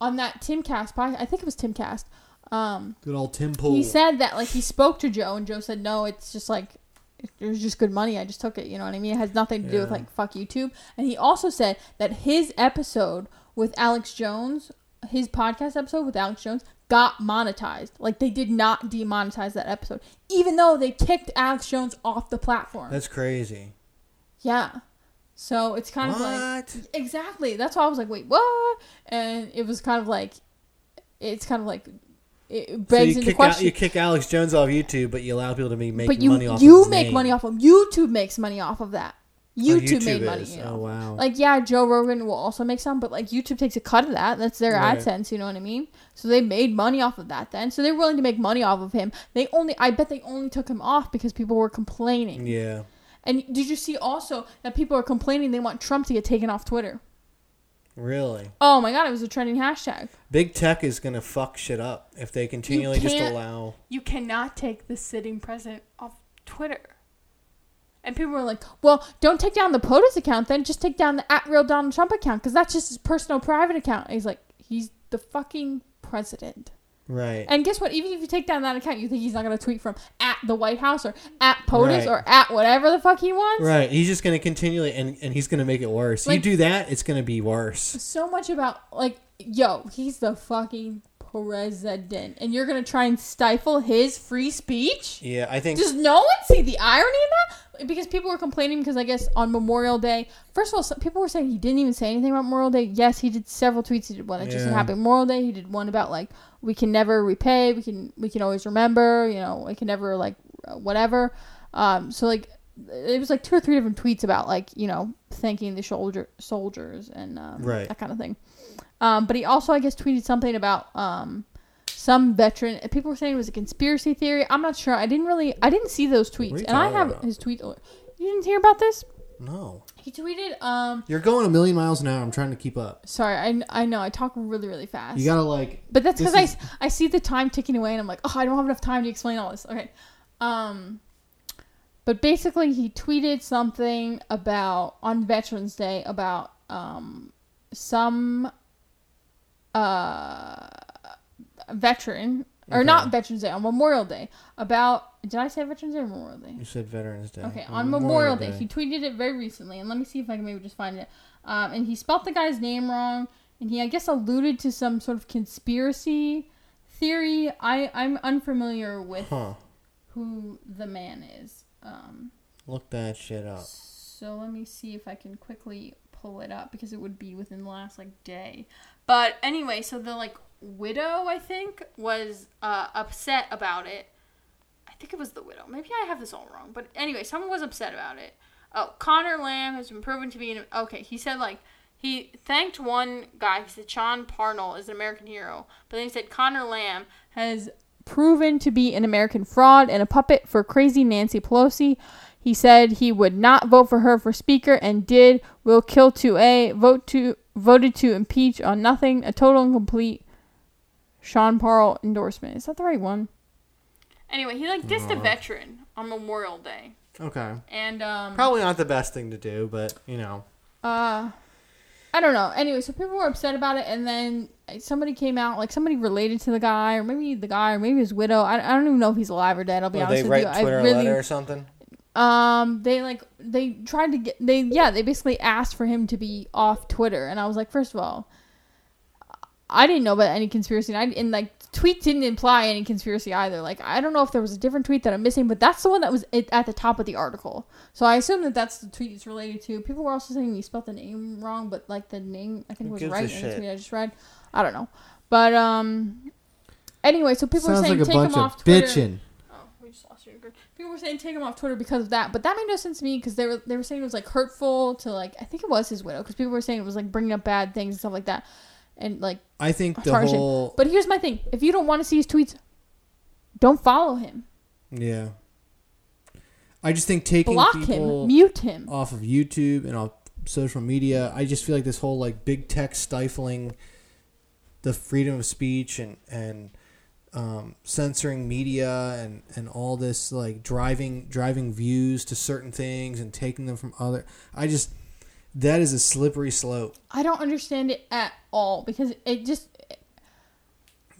on that Timcast podcast, I think it was Timcast. Um, Good old Tim Pool. he said that like he spoke to Joe, and Joe said, "No, it's just like it was just good money. I just took it. You know what I mean? It has nothing to do with like fuck YouTube." And he also said that his episode with Alex Jones, his podcast episode with Alex Jones, got monetized. Like they did not demonetize that episode, even though they kicked Alex Jones off the platform. That's crazy. Yeah. So it's kind of like exactly. That's why I was like, wait, what? And it was kind of like, it's kind of like, it So begs you into kick, question. out, you kick Alex Jones off YouTube, but you allow people to be making you money off. you of make name. money off of YouTube makes money off of that. Oh, YouTube, made money. is. You Oh wow. Like yeah, Joe Rogan will also make some, but like YouTube takes a cut of that. That's their Right. AdSense. You know what I mean? So they made money off of that then. So they're willing to make money off of him. They only, I bet they only took him off because people were complaining. yeah. And did you see also that people are complaining they want Trump to get taken off Twitter? Really. Oh my god, it was a trending hashtag. Big tech is gonna fuck shit up if they continually just allow. You cannot take the sitting president off Twitter. And people were like, "Well, don't take down the POTUS account, then just take down the at real Donald Trump account because that's just his personal private account." And he's like, "He's the fucking president." Right. And guess what? Even if you take down that account, you think he's not gonna tweet from at the White House or at POTUS Right. or at whatever the fuck he wants. Right. He's just gonna continually, and and he's gonna make it worse. Like- you do that, it's gonna be worse. So much about like, yo, he's the fucking president, and you're gonna try and stifle his free speech. Yeah, I think. Does no one see the irony in that? Because people were complaining because I guess on Memorial Day, first of all, some people were saying he didn't even say anything about Memorial Day. Yes, he did several tweets. He did one that just Yeah. happened Memorial Day. He did one about like we can never repay. We can we can always remember. You know, we can never like uh, whatever. Um, so like it was like two or three different tweets about like you know thanking the soldier soldiers and um, Right. that kind of thing. Um, but he also I guess tweeted something about um, some veteran. People were saying it was a conspiracy theory. I'm not sure. I didn't really. I didn't see those tweets, and I have about? his tweet. You didn't hear about this? no. He tweeted. Um, You're going a million miles an hour. I'm trying to keep up. sorry, I, I know I talk really really fast. You gotta like. but that's because I, I see the time ticking away, and I'm like, oh, I don't have enough time to explain all this. Okay. Um, but basically, he tweeted something about on Veterans Day about um some uh veteran or Okay. not Veterans Day on Memorial Day about did I say Veterans Day or Memorial Day? You said Veterans Day. Okay, on Memorial Day. he tweeted it very recently, and let me see if I can maybe just find it. Um, and he spelt the guy's name wrong, and he I guess alluded to some sort of conspiracy theory. I I'm unfamiliar with Huh. who the man is. Um, Look that shit up. so let me see if I can quickly pull it up because it would be within the last like day. But anyway, so the like widow I think was uh, upset about it. I think it was the widow. Maybe I have this all wrong. But anyway, someone was upset about it. Oh, Connor Lamb has been proven to be an okay. He said like he thanked one guy. He said Sean Parnell is an American hero, but then he said Connor Lamb has proven to be an American fraud and a puppet for crazy Nancy Pelosi. He said he would not vote for her for speaker and did. Will kill to a vote to voted to impeach on nothing. A total and complete Sean Parnell endorsement. Is that the right one? Anyway, he like dissed a veteran on Memorial Day, Okay. and um, Probably not the best thing to do, but you know. uh, I don't know. Anyway, so people were upset about it, and then somebody came out, like somebody related to the guy, or maybe the guy, or maybe his widow. I, I don't even know if he's alive or dead. I'll be Well, honest they with write you. Twitter I a really, letter or something. um, they like they tried to get they yeah they basically asked for him to be off Twitter, and I was like, first of all, I didn't know about any conspiracy, and, I, and like tweet didn't imply any conspiracy either. Like I don't know if there was a different tweet that I'm missing, but that's the one that was it, at the top of the article. So I assume that that's the tweet it's related to. People were also saying you spelled the name wrong, but like the name I think Who was right in the tweet I just read. I don't know, but um, anyway, so people were saying like a take bunch him of off Twitter. bitching. Oh, we just lost your group. People were saying take him off Twitter because of that, but that made no sense to me because they were they were saying it was like hurtful to like I think it was his widow because people were saying it was like bringing up bad things and stuff like that, and like. I think the whole. But here's my thing: if you don't want to see his tweets, don't follow him, Yeah. I just think taking block people him, mute him. off of YouTube and off social media, I just feel like this whole like big tech stifling the freedom of speech and and um, censoring media and and all this like driving driving views to certain things and taking them from other. I just that is a slippery slope. I don't understand it at all because it just.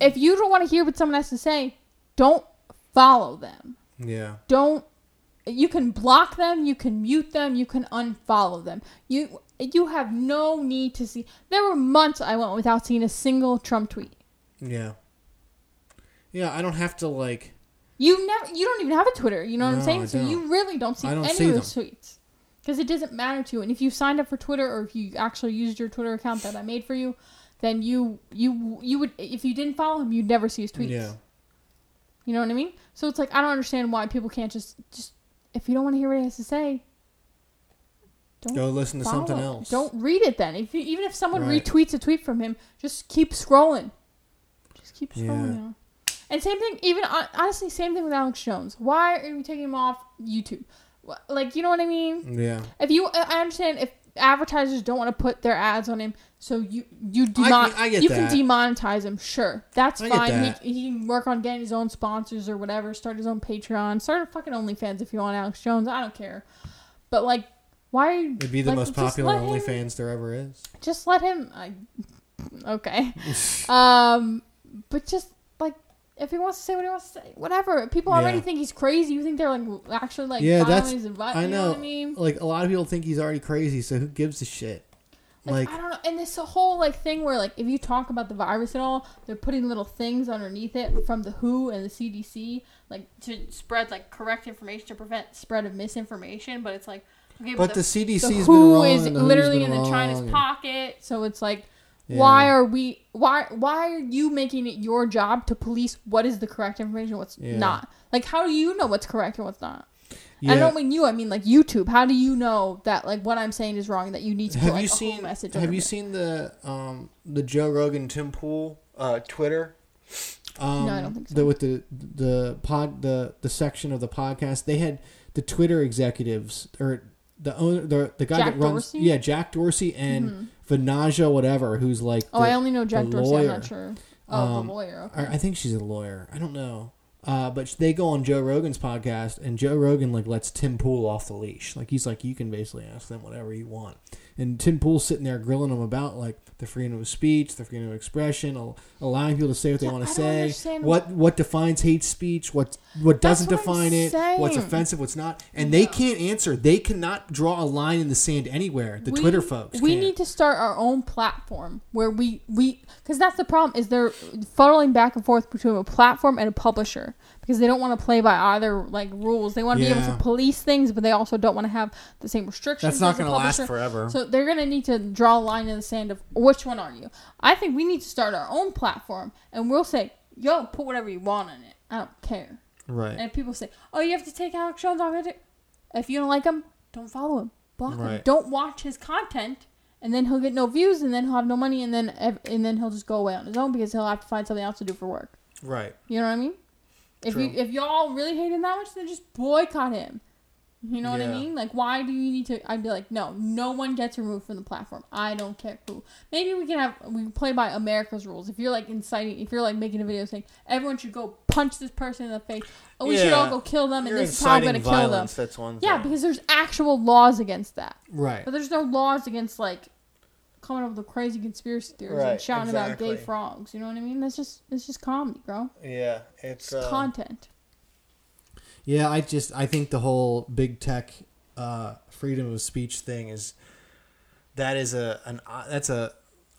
If you don't want to hear what someone has to say, don't follow them. Yeah. don't you can block them you can mute them you can unfollow them you you have no need to see there were months i went without seeing a single trump tweet Yeah. Yeah, I don't have to like you never you don't even have a twitter you know what i'm No, saying I so you really don't see I don't any see of those tweets because it doesn't matter to you. And if you signed up for Twitter or if you actually used your Twitter account that I made for you, then you you you would if you didn't follow him, you'd never see his tweets. Yeah. You know what I mean? So it's like I don't understand why people can't just just if you don't want to hear what he has to say, don't Go listen to something it. else. Don't read it then. If you, even if someone Right. retweets a tweet from him, just keep scrolling. Just keep scrolling. Yeah. And same thing, even honestly, same thing with Alex Jones. Why are you taking him off YouTube? Like, you know what I mean? Yeah. If you, I understand if advertisers don't want to put their ads on him, so you you do I- not, I you that. can demonetize him. Sure, that's I fine. that. He, he can work on getting his own sponsors or whatever. Start his own Patreon. Start a fucking OnlyFans if you want Alex Jones. I don't care. But like, why? It'd be the like, most popular let him- OnlyFans there ever is. just let him. I, okay. um, but just if he wants to say what he wants to say, whatever. People already think he's crazy. You think they're like actually like Yeah, that's- his advice. I You know I mean? Like a lot of people think he's already crazy, so who gives a shit? Like, Like, I don't know, and this whole like thing where like if you talk about the virus and all, they're putting little things underneath it from the WHO and the CDC, like to spread like correct information to prevent spread of misinformation. But it's like, okay, but the the, CDC's the been wrong. is literally in the China's wrong, pocket, so it's like, Yeah. why are we? Why why are you making it your job to police what is the correct information, what's Yeah. not? Like, how do you know what's correct and what's not? Yeah. I don't mean you. I mean like YouTube. How do you know that like what I'm saying is wrong? That you need to put have like, you seen? message. Have you it? seen the um the Joe Rogan Tim Pool uh Twitter? Um, No, I don't think so. The, with the the pod the the section of the podcast, they had the Twitter executives or the owner the the guy Jack that runs Dorsey? yeah Jack Dorsey and Vanaja whatever who's like Oh, the- I only know Jack the Dorsey. I'm lawyer. not sure. Oh, Um, the lawyer. I I think she's a lawyer. I don't know. Uh, but they go on Joe Rogan's podcast, and Joe Rogan like lets Tim Pool off the leash. Like he's like, you can basically ask them whatever you want. And Tim Pool's sitting there grilling them about like the freedom of speech, the freedom of expression, al- allowing people to say what they Yeah, want to say. understand What what defines hate speech? What what doesn't what I'm define it? What's offensive? What's not? And they can't answer. They cannot draw a line in the sand anywhere. The We- Twitter folks. We can't. need to start our own platform where we we because that's the problem is they're funneling back and forth between a platform and a publisher because they don't want to play by either like rules. They want to be able to police things, but they also don't want to have the same restrictions. That's not going to last forever. So they're gonna need to draw a line in the sand of which one are you? I think we need to start our own platform and we'll say, yo, put whatever you want on it. I don't care. right. And people say, "Oh, you have to take Alex Jones off it." If you don't like him, don't follow him. Block him. Don't watch his content, and then he'll get no views, and then he'll have no money, and then and then he'll just go away on his own because he'll have to find something else to do for work. Right. You know what I mean? If you if y'all really hate him that much, then just boycott him. You know what I mean? Like, why do you need to? I'd be like, no, no one gets removed from the platform. I don't care who. Maybe we can have we can play by America's rules. If you're like inciting, if you're like making a video saying everyone should go punch this person in the face, oh, we should all go kill them, and You're this is how I'm gonna kill them. That's one. Yeah, because there's actual laws against that, right. but there's no laws against like coming up with crazy conspiracy theories Right, and shouting about gay frogs. You know what I mean? That's just it's just comedy, bro. Yeah, it's It's uh, content. Yeah, I just I think the whole big tech uh, freedom of speech thing is that is a an uh, that's a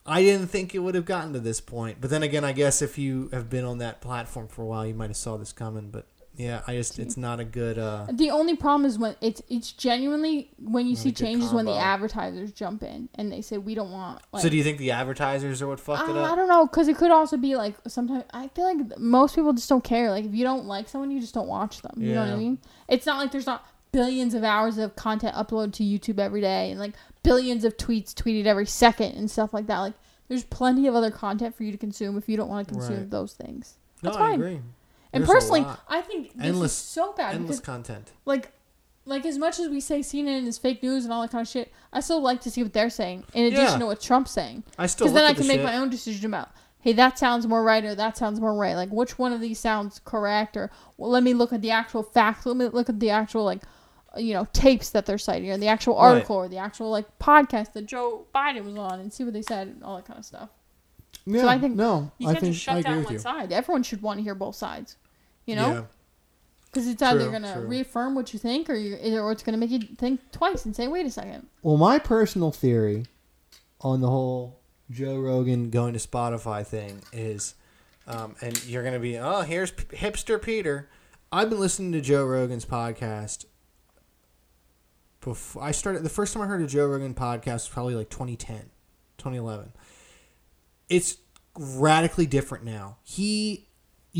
I didn't think it would have gotten to this point, but then again, I guess if you have been on that platform for a while, you might have saw this coming. But yeah, I just it's not a good. Uh, The only problem is when it's it's genuinely when you see changes when the combo. advertisers jump in and they say we don't want. Like, so do you think the advertisers are what fucked it Uh, I up? don't know because it could also be like sometimes I feel like most people just don't care. Like if you don't like someone, you just don't watch them. You know what I Yeah. mean? It's not like there's not billions of hours of content uploaded to YouTube every day and like billions of tweets tweeted every second and stuff like that. Like there's plenty of other content for you to consume if you don't want to consume Right. those things. No, That's I fine. agree. And There's personally. I think this Endless- is so bad Endless because content. like like as much as we say CNN is fake news and all that kind of shit, I still like to see what they're saying in addition Yeah. to what Trump's saying. I still Because then I the can make shit. my own decision about, hey, that sounds more right or that sounds more right. Like which one of these sounds correct or well, let me look at the actual facts. Let me look at the actual like you know tapes that they're citing or the actual Right. article or the actual like podcast that Joe Biden was on and see what they said and all that kind of stuff. Yeah, I think no, You I can't think just shut I down one side. Everyone should want to hear both sides. You know. Yeah. Because it's either True, going to true. reaffirm what you think, or you or it's going to make you think twice and say, "Wait a second. Well, my personal theory on the whole Joe Rogan going to Spotify thing is, um, and you're going to be, oh, here's P- hipster Peter. I've been listening to Joe Rogan's podcast before I started. The first time I heard a Joe Rogan podcast was probably like 2010, 2011. It's radically different now. He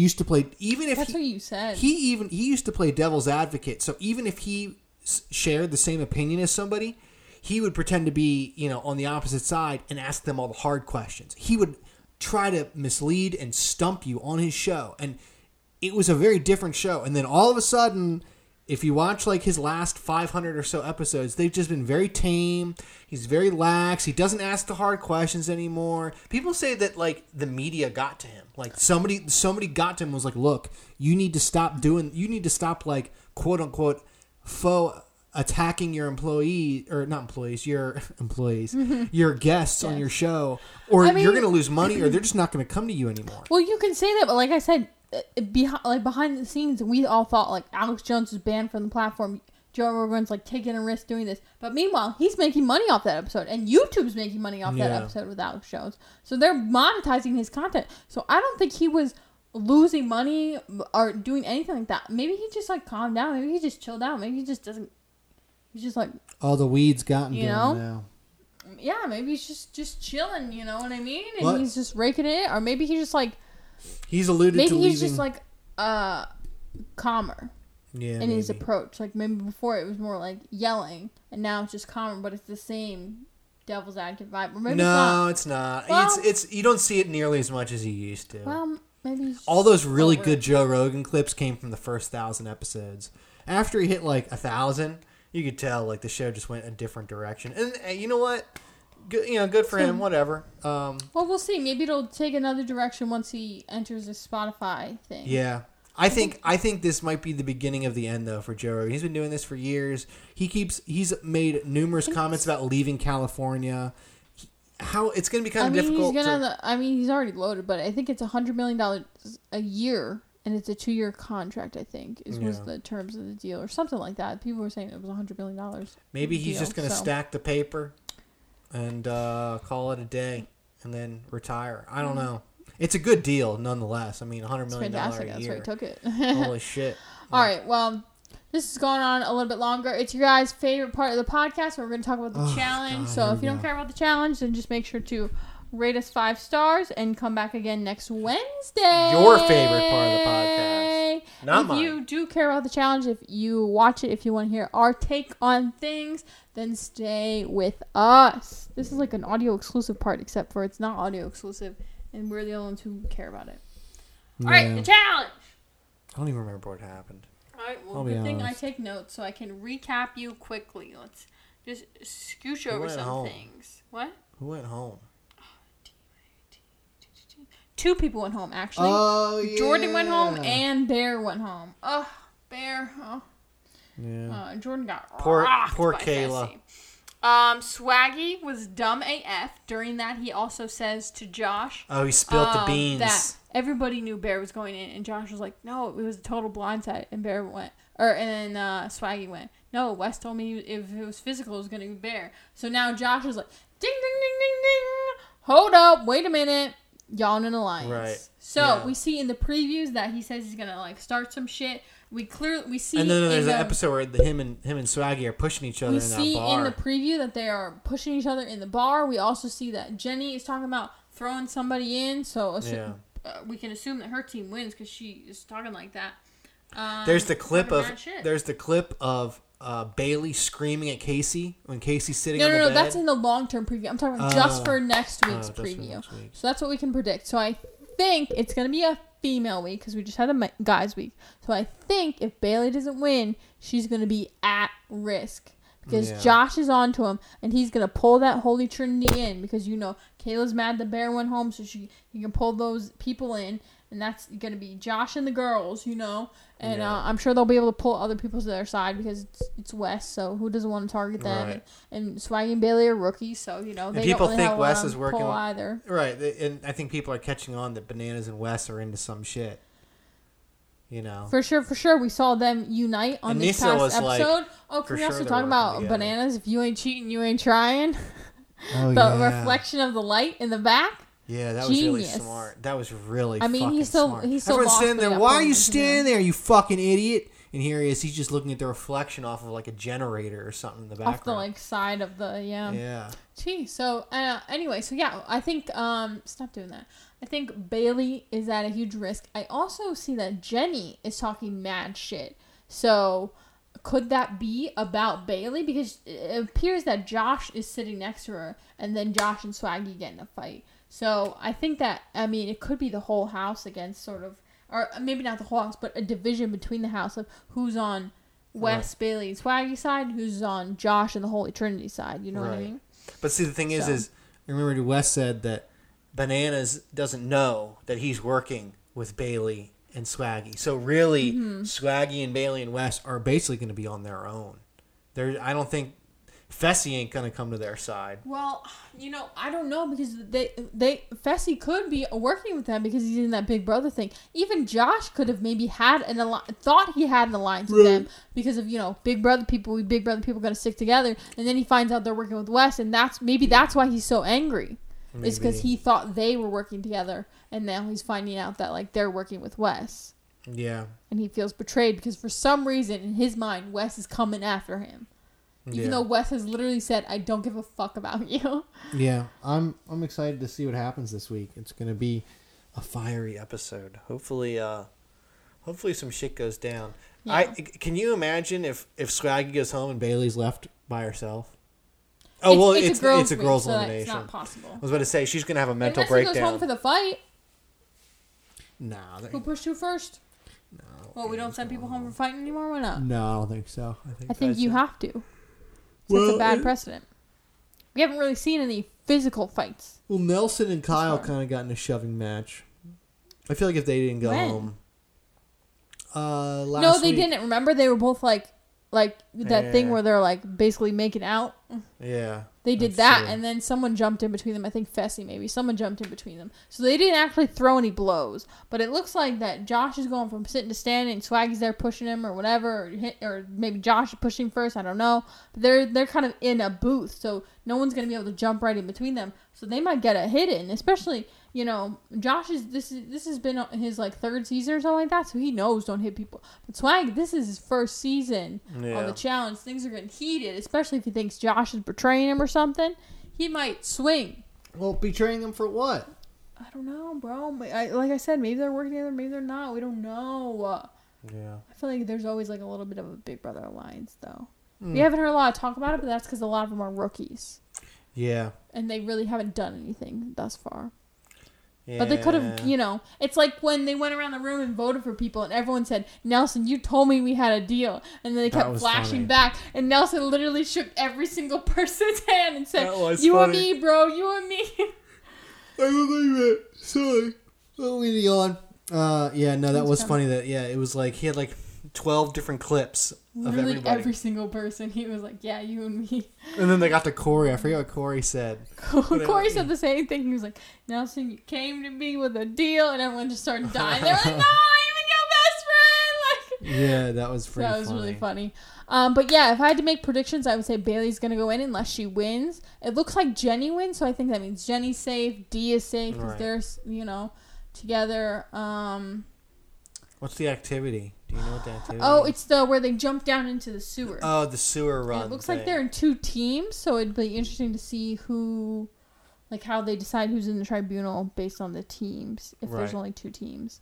used to play even if That's he, what you said. he even he used to play devil's advocate. So even if he s- shared the same opinion as somebody, he would pretend to be you know on the opposite side and ask them all the hard questions. He would try to mislead and stump you on his show, and it was a very different show. And then all of a sudden. If you watch like his last 500 or so episodes, they've just been very tame. He's very lax. He doesn't ask the hard questions anymore. People say that like the media got to him. Like somebody somebody got to him was like, "Look, you need to stop doing you need to stop like quote unquote faux attacking your employee or not employees, your employees, mm-hmm. your guests on your show or I you're going to lose money or they're just not going to come to you anymore." Well, you can say that, but like I said, Uh, behind like behind the scenes, we all thought like Alex Jones was banned from the platform. Joe Rogan's like taking a risk doing this, but meanwhile, he's making money off that episode, and YouTube's making money off that episode with Alex Jones. So they're monetizing his content. So I don't think he was losing money or doing anything like that. Maybe he just like calmed down. Maybe he just chilled out. Maybe he just doesn't. He's just like All the weeds gotten You know? now. yeah. Maybe he's just just chilling. You know what I mean? And What? he's just raking it, or maybe he's just like He's alluded maybe to he's leaving. just like uh calmer yeah, in his approach. Like maybe before it was more like yelling, and now it's just calmer, but it's the same devil's advocate vibe. Or maybe no, it's not. Well- it's it's you don't see it nearly as much as you used to. Well, maybe All those really good. Joe Rogan clips came from the first thousand episodes. After he hit like a thousand, you could tell like the show just went a different direction. And uh, you know what? Good, you know, good for him. Whatever. Um, Well, we'll see. Maybe it'll take another direction once he enters the Spotify thing. yeah. I think I think this might be the beginning of the end though for Joe Rogan. He's been doing this for years. He keeps he's made numerous comments about leaving California. How it's going to be kind I of mean, difficult. he's gonna. to- I mean, he's already loaded, but I think it's a hundred million dollars a year, and it's a two-year contract. I think is was the terms of the deal, or something like that. People were saying it was a hundred million dollars. Maybe he's deal, just going to so. stack the paper and uh, call it a day and then retire. I don't know. It's a good deal nonetheless. I mean, $100 Mm-hmm. It's fantastic. a That's why year. he took it. Holy shit. All right. Well, this is going on a little bit longer. It's your guys' favorite part of the podcast. We're going to talk about the Oh, challenge. God, so if you don't go. care about the challenge, then just make sure to rate us five stars and come back again next Wednesday. Your favorite part of the podcast. Not if mine. you do care about the challenge, if you watch it, if you want to hear our take on things, then stay with us. This is like an audio exclusive part, except for it's not audio exclusive, and we're the only ones who care about it. All right, the challenge. I don't even remember what happened. All right, well, I'll good thing I take notes so I can recap you quickly. Let's just scooch over some home? things. What? Who went home? Two people went home actually. Oh, yeah. Jordan went home and Bear went home. Ugh, Bear. Oh. Yeah. Uh, Jordan got Poor- poor Kayleigh. Fessy. Um, Swaggy was dumb AF. During that, he also says to Josh Oh, he spilled the um, beans. that everybody knew Bear was going in, and Josh was like, "No, it was a total blindside." And Bear went, or and then uh, Swaggy went, "No, Wes told me if it was physical, it was gonna be Bear." So now Josh is like, "Ding, ding, ding, ding, ding! Hold up, wait a minute." Y'all in an alliance. Right. So Yeah. we see in the previews that he says he's gonna like start some shit. We clearly we see and then there's in an the, episode where the, him and him and Swaggy are pushing each other we in see in the preview that they are pushing each other in the bar. We also see that Jenny is talking about throwing somebody in. So assu- Yeah. uh, we can assume that her team wins because she is talking like that. Um, there's the clip of there's the clip of uh, Bayleigh screaming at Kaycee when Kaycee's sitting no, on no, the no. bed. That's in the long term preview. I'm talking just Oh. for next Oh, week's just for preview. next week. So that's what we can predict. So I think it's gonna be a female week because we just had a guys week. So I think if Bayleigh doesn't win, she's gonna be at risk because Yeah. Josh is on to him and he's gonna pull that holy trinity in because you know Kayleigh's mad the bear went home, so she he can pull those people in. And that's gonna be Josh and the girls, you know, and Yeah. uh, I'm sure they'll be able to pull other people to their side because it's, it's Wes, so who doesn't want to target them? Right. And, and Swaggy and Bayleigh are rookies, so you know they people don't really think have a Wes is working with- either. Right, and I think people are catching on that Bananas and Wes are into some shit. You know, For sure, for sure, we saw them unite on And this Nisa past was like, episode. oh, can we sure also talk about together. bananas? If you ain't cheating, you ain't trying. oh, the reflection of the light in the back. Yeah, that was really smart. That was really. I mean, he's so- smart. he's so Everyone's standing there. Why are you standing there, you fucking idiot? and here he is. He's just looking at the reflection off of like a generator or something in the background. off the like side of the yeah. yeah. Gee, so uh, anyway, so yeah, I think um stop doing that. I think Bayleigh is at a huge risk. I also see that Jenny is talking mad shit. So could that be about Bayleigh? Because it appears that Josh is sitting next to her, and then Josh and Swaggy get in a fight. So I think that I mean it could be the whole house against sort of, or maybe not the whole house, but a division between the house of who's on Wes Bayleigh and Swaggy side, who's on Josh and the Holy Trinity side. You know what I mean? But see, the thing is, So- is remember Wes said that Bananas doesn't know that he's working with Bayleigh and Swaggy. So really, Mm-hmm. Swaggy and Bayleigh and Wes are basically going to be on their own. There, I don't think Fessy ain't going to come to their side. Well, you know, I don't know because they they Fessy could be working with them because he's in that Big Brother thing. Even Josh could have maybe had an alliance, thought he had an alliance with them because of you know Big Brother people. We Big Brother people got to stick together, and then he finds out they're working with Wes, and that's maybe that's why he's so angry. Is because he thought they were working together, and now he's finding out that like they're working with Wes, Yeah, and he feels betrayed because for some reason in his mind Wes is coming after him. Even yeah. though Wes has literally said, "I don't give a fuck about you." yeah. I'm I'm excited to see what happens this week. It's going to be a fiery episode. Hopefully, uh, hopefully some shit goes down. I can you imagine if if Swaggy goes home and Bayleigh's left by herself? Oh well, it's it's a girls, week, so elimination. It's not possible. I was about to say she's gonna have a mental Unless he goes home for the fight. Nah, Who pushed who first? no. Well, we don't send people home for fighting anymore. Why not? No, I don't think so. I think, I think you have to. So it's a bad it- precedent. We haven't really seen any physical fights. Well, Nelson and Kyle kind of got in a shoving match. I feel like if they didn't go When? home, uh, last no, they week- didn't. Remember, they were both like, like that thing where they're like basically making out. Yeah, They did that, true. and then someone jumped in between them. I think Fessy maybe someone jumped in between them. So they didn't actually throw any blows. But it looks like that Josh is going from sitting to standing. and Swaggy's there pushing him or whatever, or, hit, or maybe Josh is pushing first. I don't know. But they're they're kind of in a booth, so no one's gonna be able to jump right in between them. So they might get a hit in, especially you know Josh is this is this has been his like third season or something like that, so he knows don't hit people. But Swag, this is his first season on the challenge. Things are getting heated, especially if he thinks Josh is betraying him or something. He might swing. Well, betraying him for what? I don't know, bro. I, like I said, maybe they're working together, maybe they're not. We don't know. Yeah. I feel like there's always like a little bit of a Big Brother alliance, though. Hmm. We haven't heard a lot of talk about it, but that's because a lot of them are rookies, Yeah. and they really haven't done anything thus far. But they could have, you know, it's like when they went around the room and voted for people, and everyone said, "Nelson, you told me we had a deal," and then they kept flashing funny. back, and Nelson literally shook every single person's hand and said, That was "You and me, bro. You and me." I believe it. Sorry. Oh, we yawn. Uh, yeah, no, that was funny. That yeah, it was like he had like twelve different clips of Literally everybody, every single person. He was like, "Yeah, you and me." and then they got to Cory. I forget what Cory said. Cory said the same thing. He was like, "Nelson, you came to me with a deal," and everyone just started dying. They were like, "No, I even your best friend!" Like, Yeah, that was pretty. that was funny. really funny. Um, but yeah, if I had to make predictions, I would say Bayleigh's gonna go in unless she wins. It looks like Jenny wins, so I think that means Jenny's safe, Dee is safe because Right. they're you know together. Um, What's the activity? Do you know what the activity? oh, it's the where they jump down into the sewer. oh the sewer And run. it looks like thing. they're in two teams, so it'd be interesting to see who, like, how they decide who's in the tribunal based on the teams. If there's only two teams,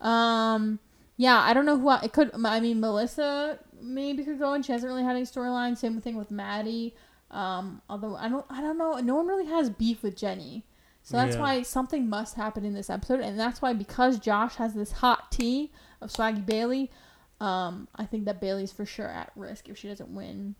um, yeah, I don't know who I, it could. I mean, Melissa maybe could go in. She hasn't really had any storyline. Same thing with Maddie. Um, although I don't, I don't know. No one really has beef with Jenny. So that's Yeah. why something must happen in this episode, and that's why because Josh has this hot tea of Swaggy Bayleigh, um, I think that Bayleigh's for sure at risk if she doesn't win.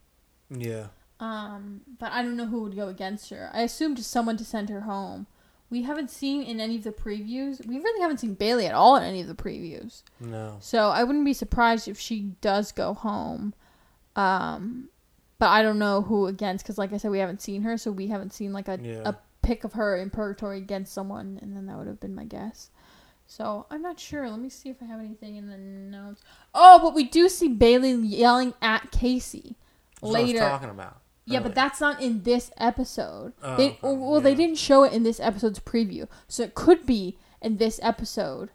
Yeah. Um, but I don't know who would go against her. I assume just someone to send her home. We haven't seen in any of the previews. We really haven't seen Bayleigh at all in any of the previews. No. So I wouldn't be surprised if she does go home. Um, but I don't know who against because, like I said, we haven't seen her, so we haven't seen like a Yeah. a pick of her in purgatory against someone, and then that would have been my guess. So I'm not sure. Let me see if I have anything in the notes. Oh, but we do see Bayleigh yelling at Kaycee That's what I was later. talking about. Yeah, but that's not in this episode. Oh, they, okay, well, they didn't show it in this episode's preview, so it could be in this episode.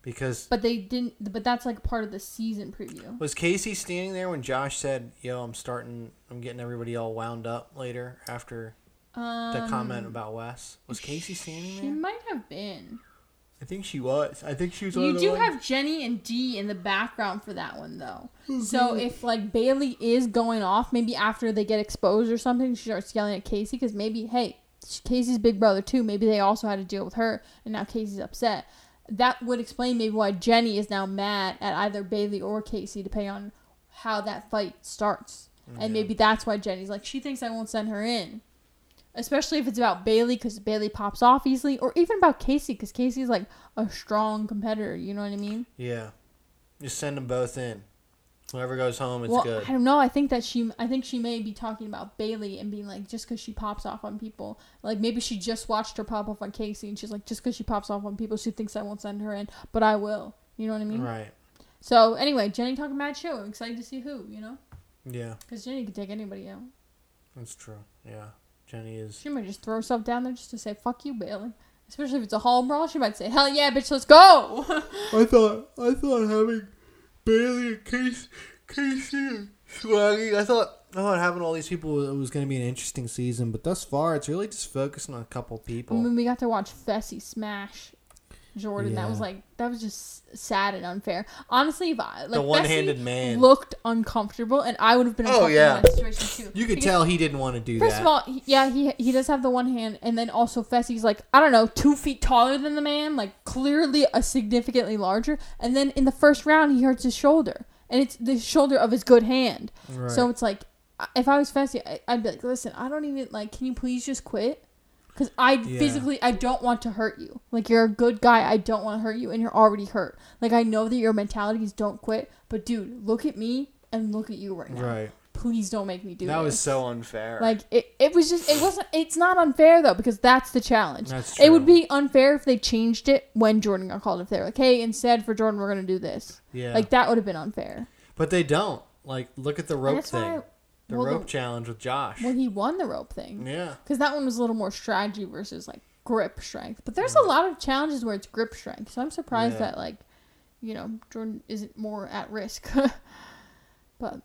Because But they didn't. But that's like part of the season preview. was Kaycee standing there when Josh said, "Yo, I'm starting. I'm getting everybody all wound up later after Um, the comment about Wes." Was Kaycee standing She there? might have been. I think she was. I think she was. You do ones- have Jenny and Dee in the background for that one though. Mm-hmm. So if like Bayleigh is going off, maybe after they get exposed or something, she starts yelling at Kaycee because maybe hey, Kaycee's big brother too. Maybe they also had to deal with her, and now Kaycee's upset. That would explain maybe why Jenny is now mad at either Bayleigh or Kaycee, depending on how that fight starts. Yeah. And maybe that's why Jenny's like she thinks I won't send her in. Especially if it's about Bayleigh because Bayleigh pops off easily, or even about Kaycee because Kaycee's like a strong competitor. You know what I mean? Yeah. Just send them both in. Whoever goes home, it's well, good. I don't know. I think that she, I think she may be talking about Bayleigh and being like, just because she pops off on people, like maybe she just watched her pop off on Kaycee, and she's like, just because she pops off on people, she thinks I won't send her in, but I will. You know what I mean? Right. So anyway, Jenny talking mad show. I'm excited to see who. You know, Yeah, because Jenny could take anybody out. that's true. Yeah. Jenny is. She might just throw herself down there just to say "fuck you, Bayleigh." Especially if it's a hall brawl, she might say, "Hell yeah, bitch, let's go." I thought I thought having Bayleigh and Kaycee, Kaycee and Swaggy. I thought I thought having all these people was, was going to be an interesting season, but thus far it's really just focusing on a couple I people. mean, we got to watch Fessy smash Jordan. That was like that was just sad and unfair. Honestly, if I, like the one-handed man. looked uncomfortable, and I would have been Oh, uncomfortable yeah. in that situation too. you could Because, tell he didn't want to do First that. of all, he, yeah, he he does have the one hand, and then also Fessy's like I don't know, two feet taller than the man, like clearly a significantly larger. And then in the first round, he hurts his shoulder, and it's the shoulder of his good hand. right. So it's like, if I was Fessy, I'd be like, listen, I don't even like. Can you please just quit? Because I Yeah. physically, I don't want to hurt you. Like you're a good guy. I don't want to hurt you, and you're already hurt. Like I know that your mentality is don't quit, but dude, look at me and look at you right now. right. Please don't make me do it. That was so unfair. Like it, it was just it wasn't it's not unfair though because that's the challenge. That's true. It would be unfair if they changed it when Jordan got called. If they're like, hey, instead for Jordan we're gonna do this. yeah. Like that would have been unfair. but they don't. Like look at the rope that's thing. The well, the- rope challenge with Josh. Well, he won the rope thing yeah. because that one was a little more strategy versus like grip strength. But there's a lot of challenges where it's grip strength, so I'm surprised Yeah. that like, you know, Jordan isn't more at risk. but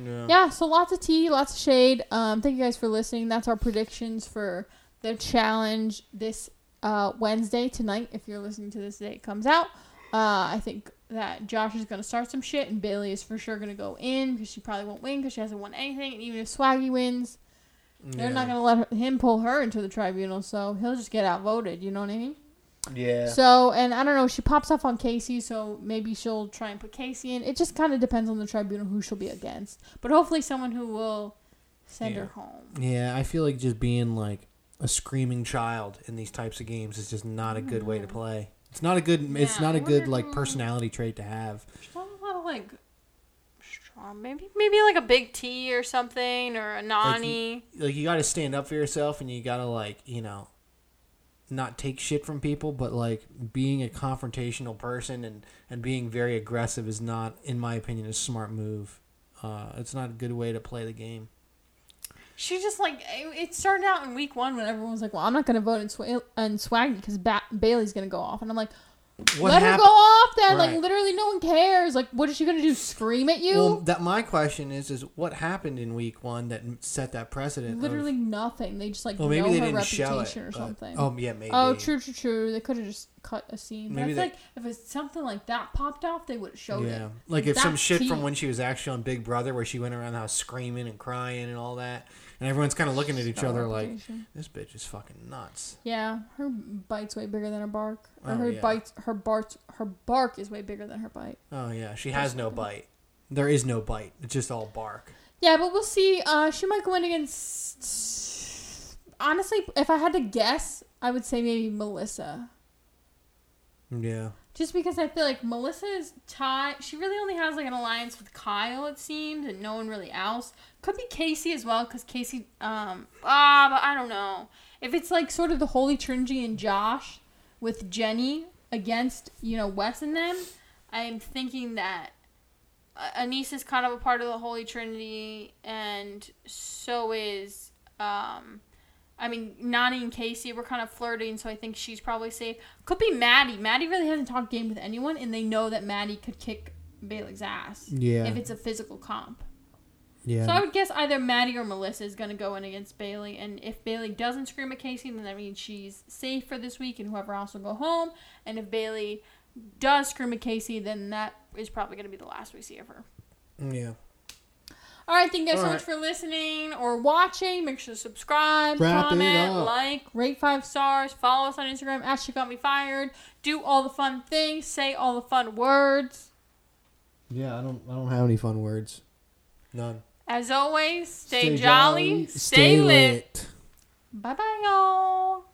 Yeah. yeah, so lots of tea, lots of shade. Um, thank you guys for listening. That's our predictions for the challenge this uh, Wednesday tonight. If you're listening to this day, it comes out. Uh, I think that Josh is gonna start some shit, and Bayleigh is for sure gonna go in because she probably won't win because she hasn't won anything. And even if Swaggy wins, they're yeah. not gonna let her, him pull her into the tribunal, so he'll just get outvoted. You know what I mean? Yeah. So, and I don't know, she pops off on Kaycee, so maybe she'll try and put Kaycee in. It just kind of depends on the tribunal who she'll be against. But hopefully, someone who will send Yeah. her home. Yeah, I feel like just being like a screaming child in these types of games is just not a good way to mm-hmm. play. It's not a good. it's not a good wonder like personality trait to have. There's not a lot of like strong, maybe maybe like a big T or something or a Nany. Like you got to stand up for yourself, and you got to like you know, not take shit from people. But like being a confrontational person and and being very aggressive is not, in my opinion, a smart move. Uh, it's not a good way to play the game. She just like it started out in week one when everyone was like, "Well, I'm not gonna vote in, Sw- in Swaggy because ba- Bayleigh's gonna go off," and I'm like, What "Let her go off then!" Right. Like literally, no one cares. Like, what is she gonna do? Scream at you? Well, that my question is is what happened in week one that set that precedent? of- literally nothing. They just like well, maybe know they her didn't show it reputation or but- something. Oh yeah, maybe. Oh, true, true, true. They could have just cut a scene. But Maybe I feel they- like if it's something like that popped off, they would have showed it. Yeah, it. like if some shit from when she was actually on Big Brother, where she went around the house screaming and crying and all that, and everyone's kind of looking at each other like, "This bitch is fucking nuts." Yeah, her bite's way bigger than her bark. Or Oh, her yeah. bites, her bark, her bark is way bigger than her bite. Oh yeah, she has no bite. There is no bite. It's just all bark. Yeah, but we'll see. Uh, she might go in against. Honestly, if I had to guess, I would say maybe Melissa. Yeah, Just because I feel like Melissa is tied. She really only has like an alliance with Kyle, it seems, and no one really else. Could be Kaycee as well, because Kaycee. Um. Ah, but I don't know. If it's like sort of the Holy Trinity and Josh with Jenny against you know Wes and them, I'm thinking that uh, Aneesa is kind of a part of the Holy Trinity, and so is um, I mean, Nany and Kaycee were kind of flirting, so I think she's probably safe. Could be Maddie. Maddie really hasn't talked game with anyone, and they know that Maddie could kick Bayleigh's ass Yeah. if it's a physical comp. yeah. So I would guess either Maddie or Melissa is going to go in against Bayleigh, and if Bayleigh doesn't scream at Kaycee, then that means she's safe for this week, and whoever else will go home. And if Bayleigh does scream at Kaycee, then that is probably going to be the last we see of her. yeah. All right, thank you guys so All much for listening or watching. Make sure to subscribe, Wrap comment, like, rate five stars, follow us on Instagram at Shit Got Me Fired. Do all the fun things, say all the fun words. Yeah, I don't I don't have any fun words. None. As always, stay, jolly, stay, lit. Bye bye, y'all.